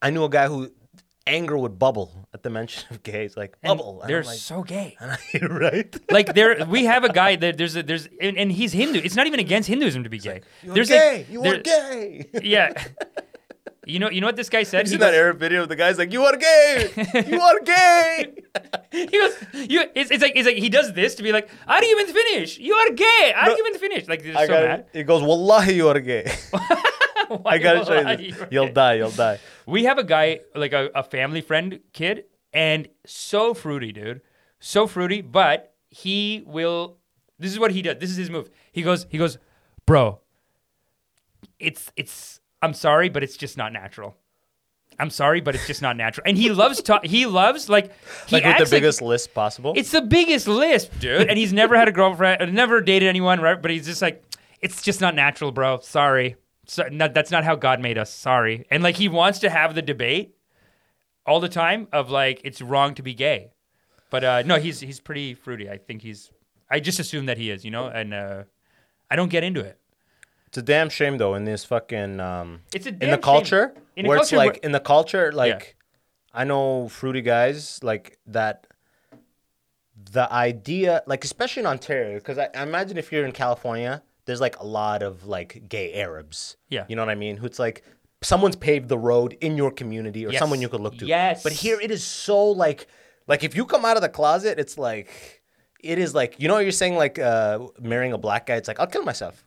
I knew a guy who anger would bubble at the mention of gays. Like And bubble. And They're I'm like, so gay. right. like there we have a guy that there's a, there's and, and he's Hindu. It's not even against Hinduism to be gay. You're there's gay. like you are gay. Yeah. You know you know what this guy said? You He seen that goes, Arab video of the guy's like, "You are gay. you are gay." he goes you it's, it's like it's like he does this to be like, I didn't even finish. You are gay. I didn't even finish. Like they're I so got mad. He goes, "Wallahi, you are gay." I gotta show you this. You'll die. You'll die. We have a guy like a, a family friend kid and so fruity, dude. So fruity, but he will this is what he does. This is his move. He goes he goes, "Bro, it's it's I'm sorry, but it's just not natural." I'm sorry, but it's just not natural. And he loves ta- he loves like he Like with the like- biggest list possible. It's the biggest lisp, dude. And he's never had a girlfriend, never dated anyone, right? But he's just like, it's just not natural, bro. Sorry. So, not, that's not how God made us. Sorry. And like, he wants to have the debate all the time of like, it's wrong to be gay. But uh, no, he's he's pretty fruity. I think he's. I just assume that he is, you know, and uh, I don't get into it. It's a damn shame though in this fucking um It's a in damn the shame. culture In where culture it's like where- in the culture like I know fruity guys like that the idea like especially in Ontario because I, I imagine if you're in California there's like a lot of like gay Arabs Yeah. you know what I mean who it's like someone's paved the road in your community or Yes. someone you could look to Yes. but here it is so like like if you come out of the closet it's like it is like you know you're saying like uh marrying a black guy it's like I'll kill myself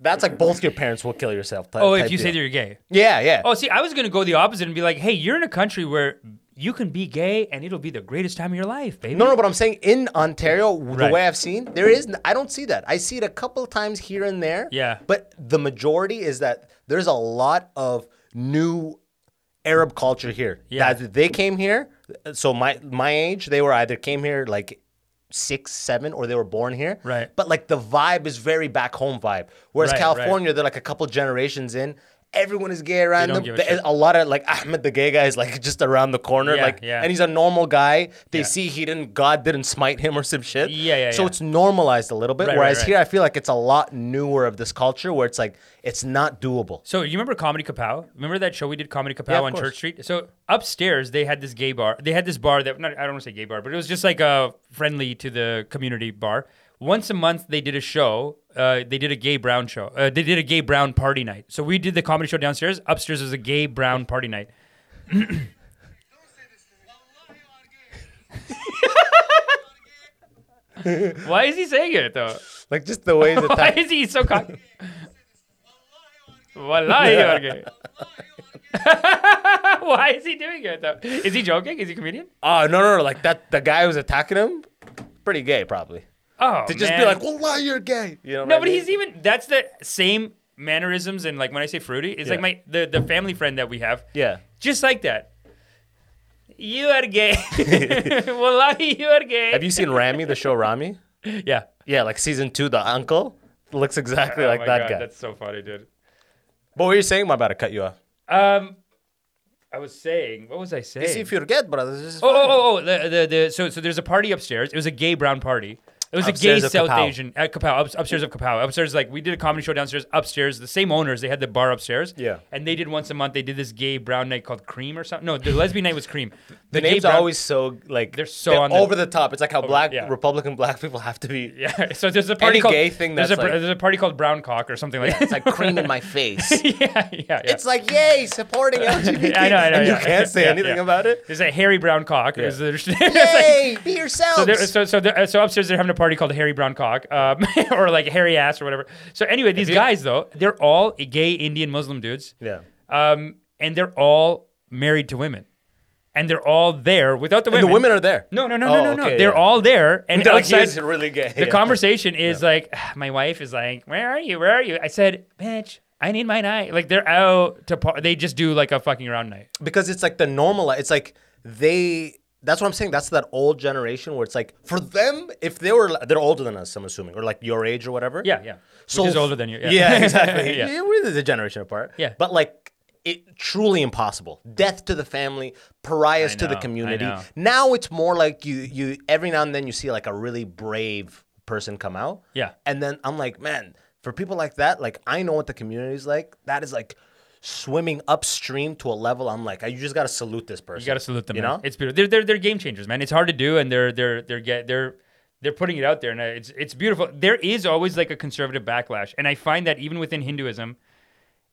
that's like both your parents will kill yourself. Type, Oh, if you say that you're gay. yeah, yeah. Oh, see, I was gonna go the opposite and be like, hey, you're in a country where you can be gay and it'll be the greatest time of your life, baby. no, no, but I'm saying in Ontario, the Right. way I've seen, there is I don't see that. I see it a couple times here and there. Yeah. But the majority is that there's a lot of new Arab culture here. Yeah. That they came here. So my my age, they were either came here like six, seven, or they were born here. Right. But like the vibe is very back home vibe. Whereas Right, California, they're like a couple generations in. Everyone is gay around them. a a lot of like Ahmed the gay guy is like just around the corner, Yeah, like, yeah. and he's a normal guy. They Yeah. see he didn't, God didn't smite him or some shit. Yeah, yeah, So it's normalized a little bit. Right, right, Whereas right. here, I feel like it's a lot newer of this culture where it's like it's not doable. So you remember Comedy Kapow? Remember that show we did Comedy Kapow on course. Church Street? So upstairs they had this gay bar. They had this bar that not, I don't want to say gay bar, but it was just like a friendly to the community bar. Once a month they did a show. Uh, they did a gay brown show. Uh, they did a gay brown party night. So we did the comedy show downstairs. Upstairs was a gay brown party night. Why is he saying it though? Like just the way the Why is he so cocky? Wallahi, you are gay. Why is he doing it though? Is he joking? Is he a comedian? Oh no, no, no! Like that, the guy who's attacking him, pretty gay probably. Oh, To just be man. like, "Wallah, you're gay." You know? no, I but mean? he's even. That's the same mannerisms and like when I say fruity, it's like my the the family friend that we have, yeah. just like that. You are gay. Wallahi, you are gay. Have you seen Ramy, the show Ramy? Yeah. Yeah, like season two, the uncle looks exactly Oh like that God, guy. That's so funny, dude. But what were you saying? My bad, to cut you off. Um, I was saying, what was I saying? See if you forget, brother. Oh, oh, oh, oh, the, the, the, so, so there's a party upstairs. It was a gay brown party. It was Upstairs a gay South Kapow. Asian at Kapow, up, upstairs of Kapow. Upstairs, like we did a comedy show downstairs. Upstairs, the same owners. They had the bar upstairs. Yeah. And they did once a month. They did this gay brown night called Cream or something. No, the lesbian night was Cream. The gay names are brown- always so like They're so on the- over the top. It's like how black yeah. Republican black people have to be. Yeah. So there's a party Any called gay thing there's that's a, like- there's a party called Brown Cock or something like that. It's like cream in my face. yeah, yeah, yeah. It's like yay, supporting LGBT. I know, I know. and yeah. you can't say Yeah, anything yeah. about it. There's a hairy brown cock. There's- Yay, be so, so, so upstairs they're having a party called Harry Brown Cock, um, or like Harry Ass or whatever. So anyway, these guys though, they're all gay Indian Muslim dudes, yeah. um, and they're all married to women, and they're all there without the And women. the women are there. no, no, no, Oh, no, no, no. okay, They're all there, and like, outside he's really gay. the Yeah. conversation is like, my wife is like, "Where are you? Where are you?" I said, "Bitch." I need my night. Like they're out to par- they just do like a fucking around night. because it's like the normal it's like they that's what i'm saying that's that old generation where it's like for them if they were they're older than us i'm assuming or like your age or whatever Yeah, yeah. so Which older than you. Yeah, yeah, exactly yeah. yeah. we're the generation apart Yeah. but like it truly impossible death to the family pariahs I to the community now it's more like you you every now and then you see like a really brave person come out Yeah. and then i'm like man for people like that like i know what the community is like that is like swimming upstream to a level i'm like you just gotta salute this person You got to salute them. you man. know it's beautiful. They're, they're they're game changers, man. It's hard to do, and they're they're they're get they're they're putting it out there, and it's it's beautiful. There is always like a conservative backlash, and I find that even within Hinduism,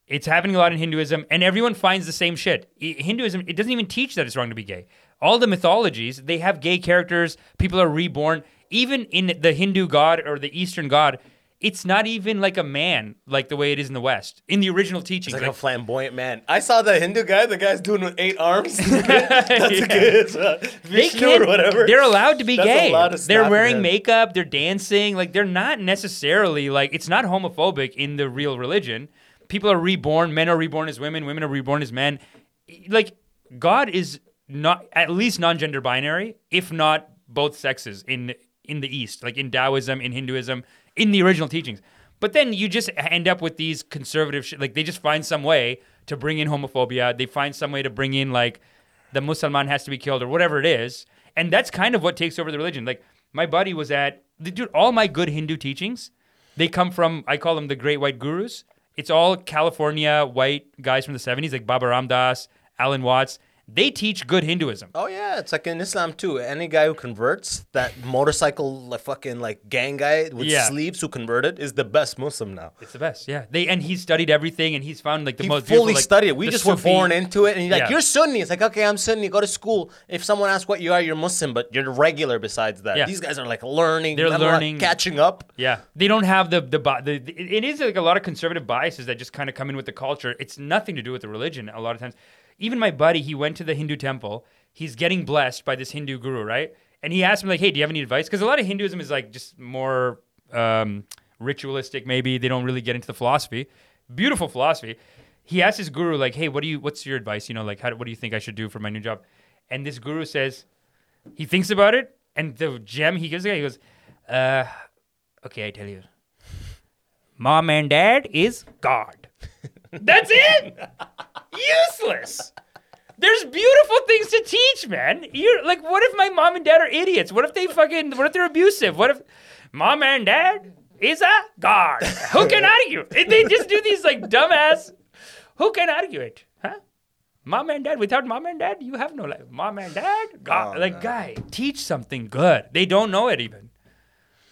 it's happening a lot in Hinduism, and everyone finds the same shit. Hinduism it doesn't even teach that it's wrong to be gay. All the mythologies they have gay characters. People are reborn. Even in the Hindu god or the Eastern god. It's not even like a man, like the way it is in the West. In the original teachings, It's like a flamboyant man. I saw the Hindu guy. The guy's doing with eight arms. That's Yeah. a good uh, they can or whatever. They're allowed to be That's a gay. lot of They're wearing makeup. They're dancing. Like they're not necessarily like it's not homophobic in the real religion. People are reborn. Men are reborn as women. Women are reborn as men. Like God is not at least non-gender binary, if not both sexes in in the East, like in Taoism, in Hinduism, in the original teachings. But then you just end up with these conservative shit. Like they just find some way to bring in homophobia. They find some way to bring in like the Muslim man has to be killed or whatever it is. And that's kind of what takes over the religion. Like my buddy was at, dude, all my good Hindu teachings, they come from, I call them the great white gurus. It's all California white guys from the 70s, like Baba Ram Dass, Alan Watts. They teach good Hinduism. Oh yeah, it's like in Islam too. Any guy who converts, that motorcycle like fucking like gang guy with Yeah. sleeves who converted is the best Muslim now. It's the best, yeah. They and he studied everything, and he's found like the He most fully like, studied. We just were born into it, and you're like, Yeah. "You're Sunni." It's like, okay, I'm Sunni. Go to school. If someone asks what you are, you're Muslim, but you're regular. Besides that, Yeah. these guys are like learning. They're learning. catching up. Yeah, they don't have the the, the, the it is like a lot of conservative biases that just kind of come in with the culture. It's nothing to do with the religion. A lot of times, even my buddy, he went to the Hindu temple. He's getting blessed by this Hindu guru, right? And he asked me like, "Hey, do you have any advice?" Because a lot of Hinduism is like just more um, ritualistic. Maybe they don't really get into the philosophy. Beautiful philosophy. He asked his guru like, "Hey, what do you? What's your advice? You know, like, how, what do you think I should do for my new job?" And this guru says, he thinks about it And the gem he gives the guy, he goes, uh, okay, I tell you. Mom and dad is God. That's it. Useless. There's beautiful things to teach, man. You're like, what if my mom and dad are idiots? What if they fucking, what if they're abusive? What if mom and dad is a God? Who can argue? They just do these like dumbass. Who can argue it? Huh? Mom and dad. Without mom and dad, you have no life. Mom and dad, God. Oh, like, guy, teach something good. They don't know it even.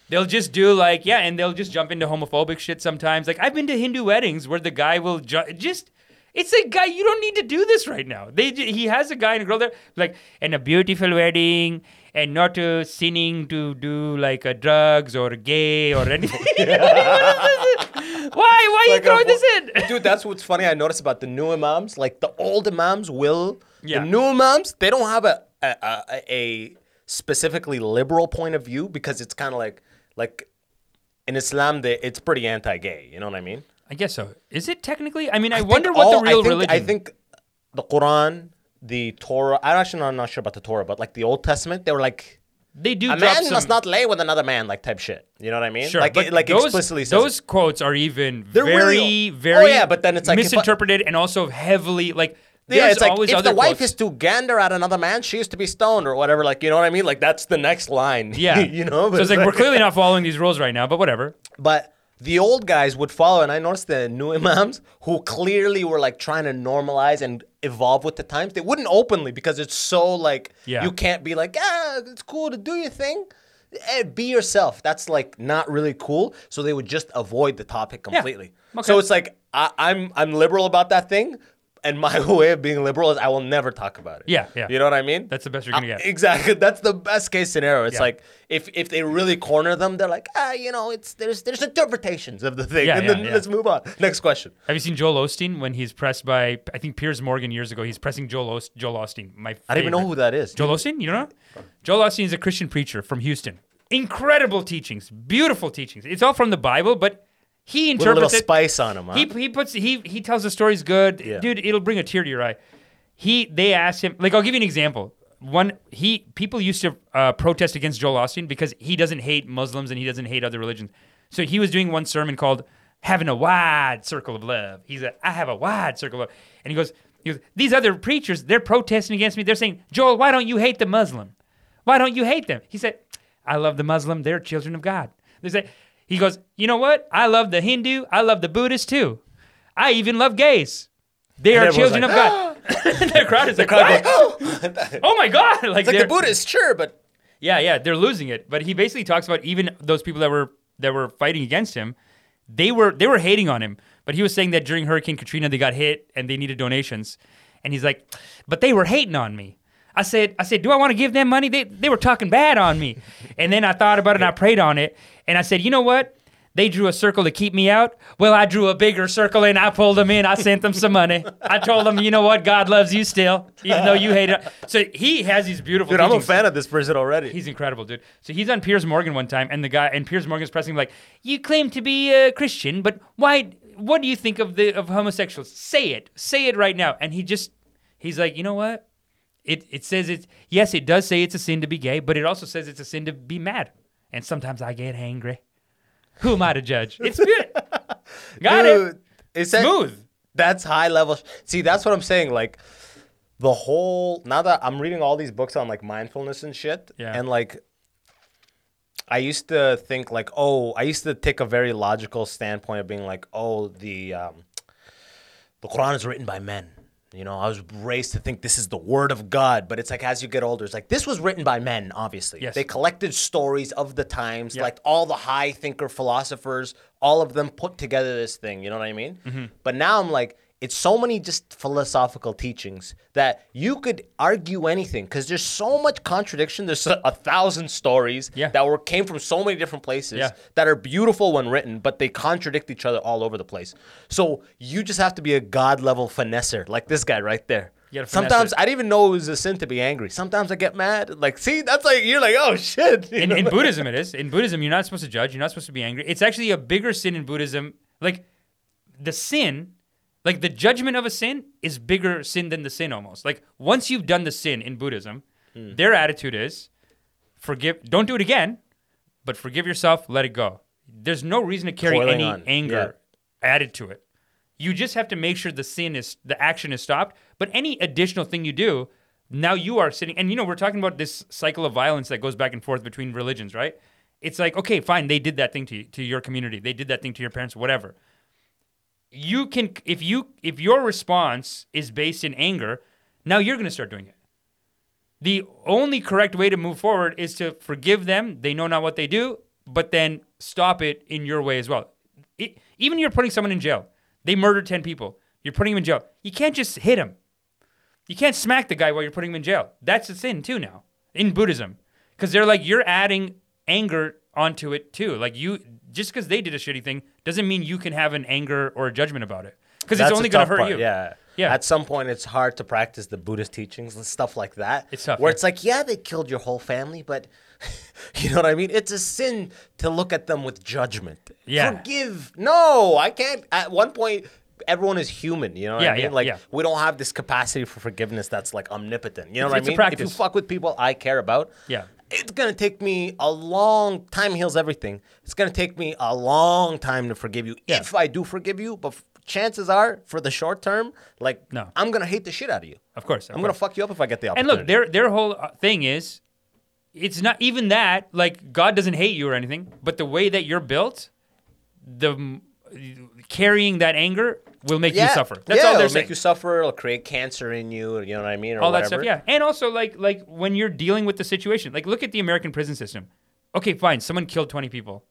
They'll just do like, yeah, and they'll just jump into homophobic shit sometimes. Like, I've been to Hindu weddings where the guy will ju- just. It's like, guy, you don't need to do this right now. They he has a guy and a girl there, like, and a beautiful wedding, and not uh, sinning to do like uh, drugs or gay or anything. why? Why are Like you a throwing whole- this in? Dude, that's what's funny. I noticed about the new imams. Like the old imams will. Yeah. The new imams, they don't have a a, a, a specifically liberal point of view because it's kind of like like in Islam, they, it's pretty anti-gay. You know what I mean? I guess so. Is it technically? I mean, I, think wonder what all- the real I think, religion. I think the Quran, the Torah. I'm actually not, not sure about the Torah, but like the Old Testament, they were like they do. a man some, must not lay with another man, like type shit. You know what I mean? Sure, like but it, like those, explicitly says it. those quotes are even They're very, really- oh, very Oh, yeah, but then it's like if I- misinterpreted and also heavily like. Yeah, it's like if the wife quotes. is to gander at another man, she is to be stoned or whatever. Like you know what I mean? Like that's the next line. Yeah, you know. So it's like we're clearly not following these rules right now, but whatever. But the old guys would follow, and I noticed the new imams who clearly were like trying to normalize and evolve with the times. They wouldn't openly because it's so like Yeah. you can't be like ah, it's cool to do your thing. Eh, be yourself. That's like not really cool. So they would just avoid the topic completely. Yeah. Okay. So it's like I, I'm I'm liberal about that thing, and my way of being liberal is I will never talk about it. Yeah, yeah. You know what I mean? That's the best you're gonna get. Exactly. That's the best case scenario. It's Yeah. like if if they really corner them, they're like, ah, you know, it's there's there's interpretations of the thing, Yeah, and yeah, then yeah. let's move on. Next question. Have you seen Joel Osteen when he's pressed by I think Piers Morgan years ago? He's pressing Joel Ost- Joel Osteen. My I don't even know who that is. Joel Osteen, you don't know? Joel Osteen is a Christian preacher from Houston. Incredible teachings, beautiful teachings. It's all from the Bible, but he With a little interprets it. spice on him, huh? He he puts he he tells the stories good, Yeah. dude. It'll bring a tear to your eye. He they asked him like I'll give you an example. One he people used to uh, protest against Joel Osteen because he doesn't hate Muslims and he doesn't hate other religions. So he was doing one sermon called "Having a Wide Circle of Love." He's "I have a wide circle of, and he goes he goes these other preachers they're protesting against me. They're saying Joel, why don't you hate the Muslim? Why don't you hate them? He said, I love the Muslim. They're children of God. They say, he goes, you know what? I love the Hindu. I love the Buddhist too. I even love gays. They And are children like, of God. Ah! the crowd is like, crowd "What?" oh my God. Like, It's like the Buddhists, sure, but yeah, yeah, they're losing it. But he basically talks about even those people that were that were fighting against him, they were they were hating on him. But he was saying that during Hurricane Katrina they got hit and they needed donations. And he's like, but they were hating on me. I said, I said, do I want to give them money? They they were talking bad on me. and then I thought about it and I prayed on it. And I said, you know what? They drew a circle to keep me out. Well, I drew a bigger circle and I pulled them in. I sent them some money. I told them, you know what? God loves you still, even though you hate it. So he has these beautiful. dude, I'm a teachings. fan of this person already. He's incredible, dude. So he's on Piers Morgan one time, and the guy and Piers Morgan's pressing him like, "You claim to be a Christian, but why? What do you think of the of homosexuals? Say it, say it right now." And he just, he's like, "You know what? It it says it's yes, it does say it's a sin to be gay, but it also says it's a sin to be mad, and sometimes I get angry. Who am I to judge? It's good. Got it. It's that- Smooth. That's high level. See, that's what I'm saying. Like the whole now that I'm reading all these books on like mindfulness and shit, Yeah. and like I used to think like, oh, I used to take a very logical standpoint of being like, oh, the um, the Quran is written by men. You know, I was raised to think this is the word of God, but it's like as you get older, it's like this was written by men, obviously. Yes. They collected stories of the times, Yeah. like all the high thinker philosophers, all of them put together this thing, you know what I mean? Mm-hmm. But now I'm like, it's so many just philosophical teachings that you could argue anything because there's so much contradiction. There's a, a thousand stories Yeah. that were came from so many different places Yeah. that are beautiful when written, but they contradict each other all over the place. So you just have to be a god level finesser, like this guy right there. You gotta finesse Sometimes it. I didn't even know it was a sin to be angry. Sometimes I get mad. Like, see, that's like you're like, oh shit. in, in Buddhism, it is. In Buddhism, you're not supposed to judge. You're not supposed to be angry. It's actually a bigger sin in Buddhism. Like the sin, like the judgment of a sin is bigger sin than the sin almost. Like once you've done the sin in Buddhism, Hmm. their attitude is forgive. Don't do it again, but forgive yourself. Let it go. There's no reason to carry Coiling any on, anger added to it. You just have to make sure the sin is the action is stopped. But any additional thing you do, now you are sitting and you know we're talking about this cycle of violence that goes back and forth between religions, right? It's like okay, fine, they did that thing to you, to your community, they did that thing to your parents, whatever. You can if you if your response is based in anger, now you're going to start doing it. The only correct way to move forward is to forgive them. They know not what they do, but then stop it in your way as well. It, even you're putting someone in jail. They murdered 10 people. You're putting them in jail. You can't just hit him. You can't smack the guy while you're putting him in jail. That's a sin too now in Buddhism. Because they're like, you're adding anger onto it too. Like you, just because they did a shitty thing doesn't mean you can have an anger or a judgment about it. Because it's That's only going tough to hurt part, you. Yeah. Yeah. At some point, it's hard to practice the Buddhist teachings and stuff like that. It's tough, Where yeah. it's like, yeah, they killed your whole family, but you know what I mean? It's a sin to look at them with judgment. Yeah. Forgive. No, I can't. At one point, everyone is human. You know what Yeah, I mean? yeah, like, yeah. we don't have this capacity for forgiveness that's like omnipotent. You know It's- what it's a I mean? If practice. you fuck with people I care about, Yeah. It's gonna take me a long time heals everything. It's gonna take me a long time to forgive you Yeah. if I do forgive you. But f- chances are, for the short term, like No. I'm gonna hate the shit out of you. Of course. of I'm gonna fuck you up if I get the opportunity. And look, their their whole uh, thing is, it's not even that. Like God doesn't hate you or anything, but the way that you're built, the m- carrying that anger will make you suffer. That's yeah, all they're it'll saying. make you suffer. It'll create cancer in you. You know what I mean? Or all that stuff, yeah. And also like like when you're dealing with the situation, like look at the American prison system. Okay, fine, someone killed 20 people.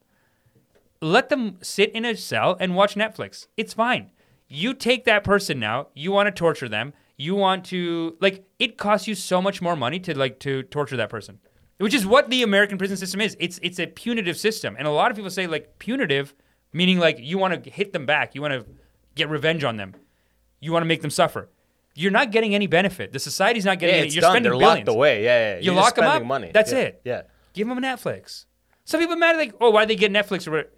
Let them sit in a cell and watch Netflix. It's fine. You take that person now, you want to torture them, you want to like it costs you so much more money to like to torture that person. Which is what the American prison system is. It's it's a punitive system. And a lot of people say like punitive meaning like you want to hit them back, you want to get revenge on them. You want to make them suffer. You're not getting any benefit. The society's not Yeah, getting any. it's You're done. spending They're billions. locked away. Yeah, yeah. You You're lock them up. money. That's Yeah, it. Yeah. Give them a Netflix. Some people mad like, oh, why they get Netflix or whatever.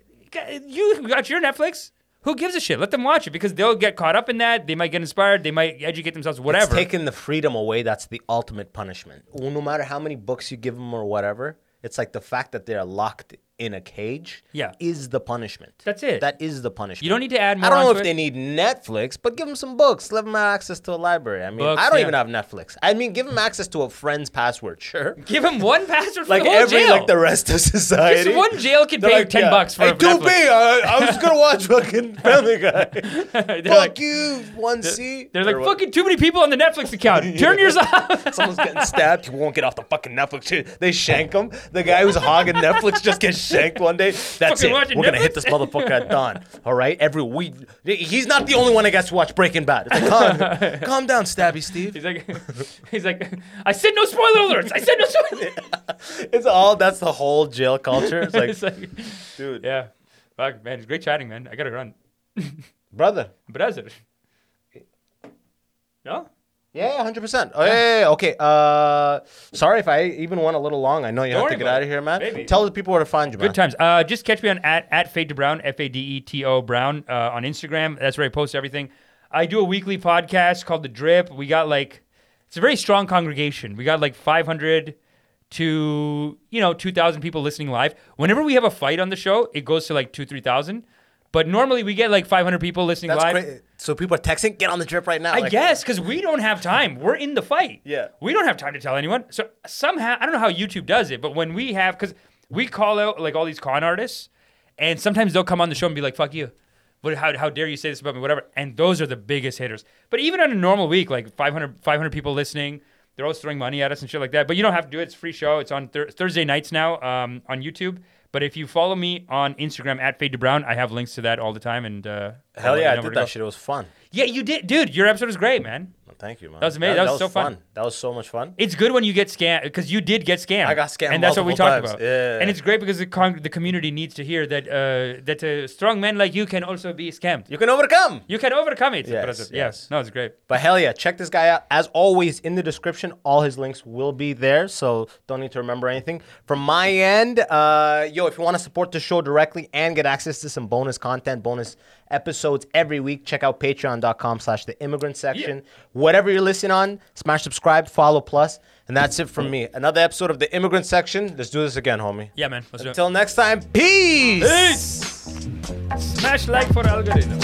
You got your Netflix. Who gives a shit? Let them watch it because they'll get caught up in that. They might get inspired. They might educate themselves. Whatever. It's taking the freedom away. That's the ultimate punishment. No matter how many books you give them or whatever, it's like the fact that they're locked in a cage. Yeah. is the punishment. That's it. That is the punishment. You don't need to add more I don't know if it. they need Netflix, but give them some books. Let them have access to a library. I mean, Books, I don't yeah. even have Netflix. I mean, give them access to a friend's password. Sure. Give them one password for Like the whole every jail. like the rest of society. Just one jail can They're pay like, ten yeah. bucks for hey, a 2B, Netflix. I, I was gonna watch fucking Family Guy. Fuck like, you, one C. they're like what- fucking too many people on the Netflix account. Turn yours off. Someone's getting stabbed. He won't get off the fucking Netflix. They shank him. The guy who's hogging Netflix just gets shanked one day. That's Fucking it. watching We're gonna hit this motherfucker at dawn. All right, every week. He's not the only one that gets to watch Breaking Bad. It's like, calm, calm down, Stabby Steve. He's like, he's like, I said no spoiler alerts. I said no spoiler. It's all. That's the whole jail culture. It's like, It's like, dude, yeah, fuck, man, it's great chatting, man. I gotta run. brother. Brazil. No? Yeah, hundred percent. Oh, yeah, yeah, yeah. Okay. Uh, sorry if I even went a little long. I know you Don't have to get out of here, man. Baby. Tell the people where to find you, man. Good times. Uh, just catch me on at at Fade to Brown, F A D E T O Brown, uh, on Instagram. That's where I post everything. I do a weekly podcast called The Drip. We got like it's a very strong congregation. We got like 500 to you know 2,000 people listening live. Whenever we have a fight on the show, it goes to like two, three thousand. But normally we get like 500 people listening That's live. great. So people are texting. Get on the drip right now. I Like, guess because we don't have time. We're in the fight. Yeah. We don't have time to tell anyone. So somehow I don't know how YouTube does it, but when we have because we call out like all these con artists, and sometimes they'll come on the show and be like, "Fuck you." What, how, how dare you say this about me? Whatever. And those are the biggest hitters. But even on a normal week, like 500, 500 people listening, they're always throwing money at us and shit like that. But you don't have to do it. It's a free show. It's on thur- Thursday nights now um, on YouTube. But if you follow me on Instagram at Fade to Brown, I have links to that all the time. And uh, Hell yeah, I did that go. shit. It was fun. Yeah, you did, dude. Your episode was great, man. Well, Thank you, man. That was amazing. That was so fun. That was so much fun. It's good when you get scammed because you did get scammed. I got scammed and that's what we talked about. Yeah. And it's great because the con- the community needs to hear that uh, that uh, strong men like you can also be scammed. You can overcome. You can overcome it. Yes, brother. yes. No, it's great. But hell yeah, check this guy out. As always, in the description, all his links will be there, so don't need to remember anything. From my end, uh, yo, if you want to support the show directly and get access to some bonus content, bonus episodes every week. Check out patreon.com slash the immigrant section. Whatever you're listening on, smash subscribe, follow plus. And that's it from me. Another episode of the immigrant section. Let's do this again, homie. Yeah, man. Let's do it. Until next time, peace. Peace. Smash like for algorithm.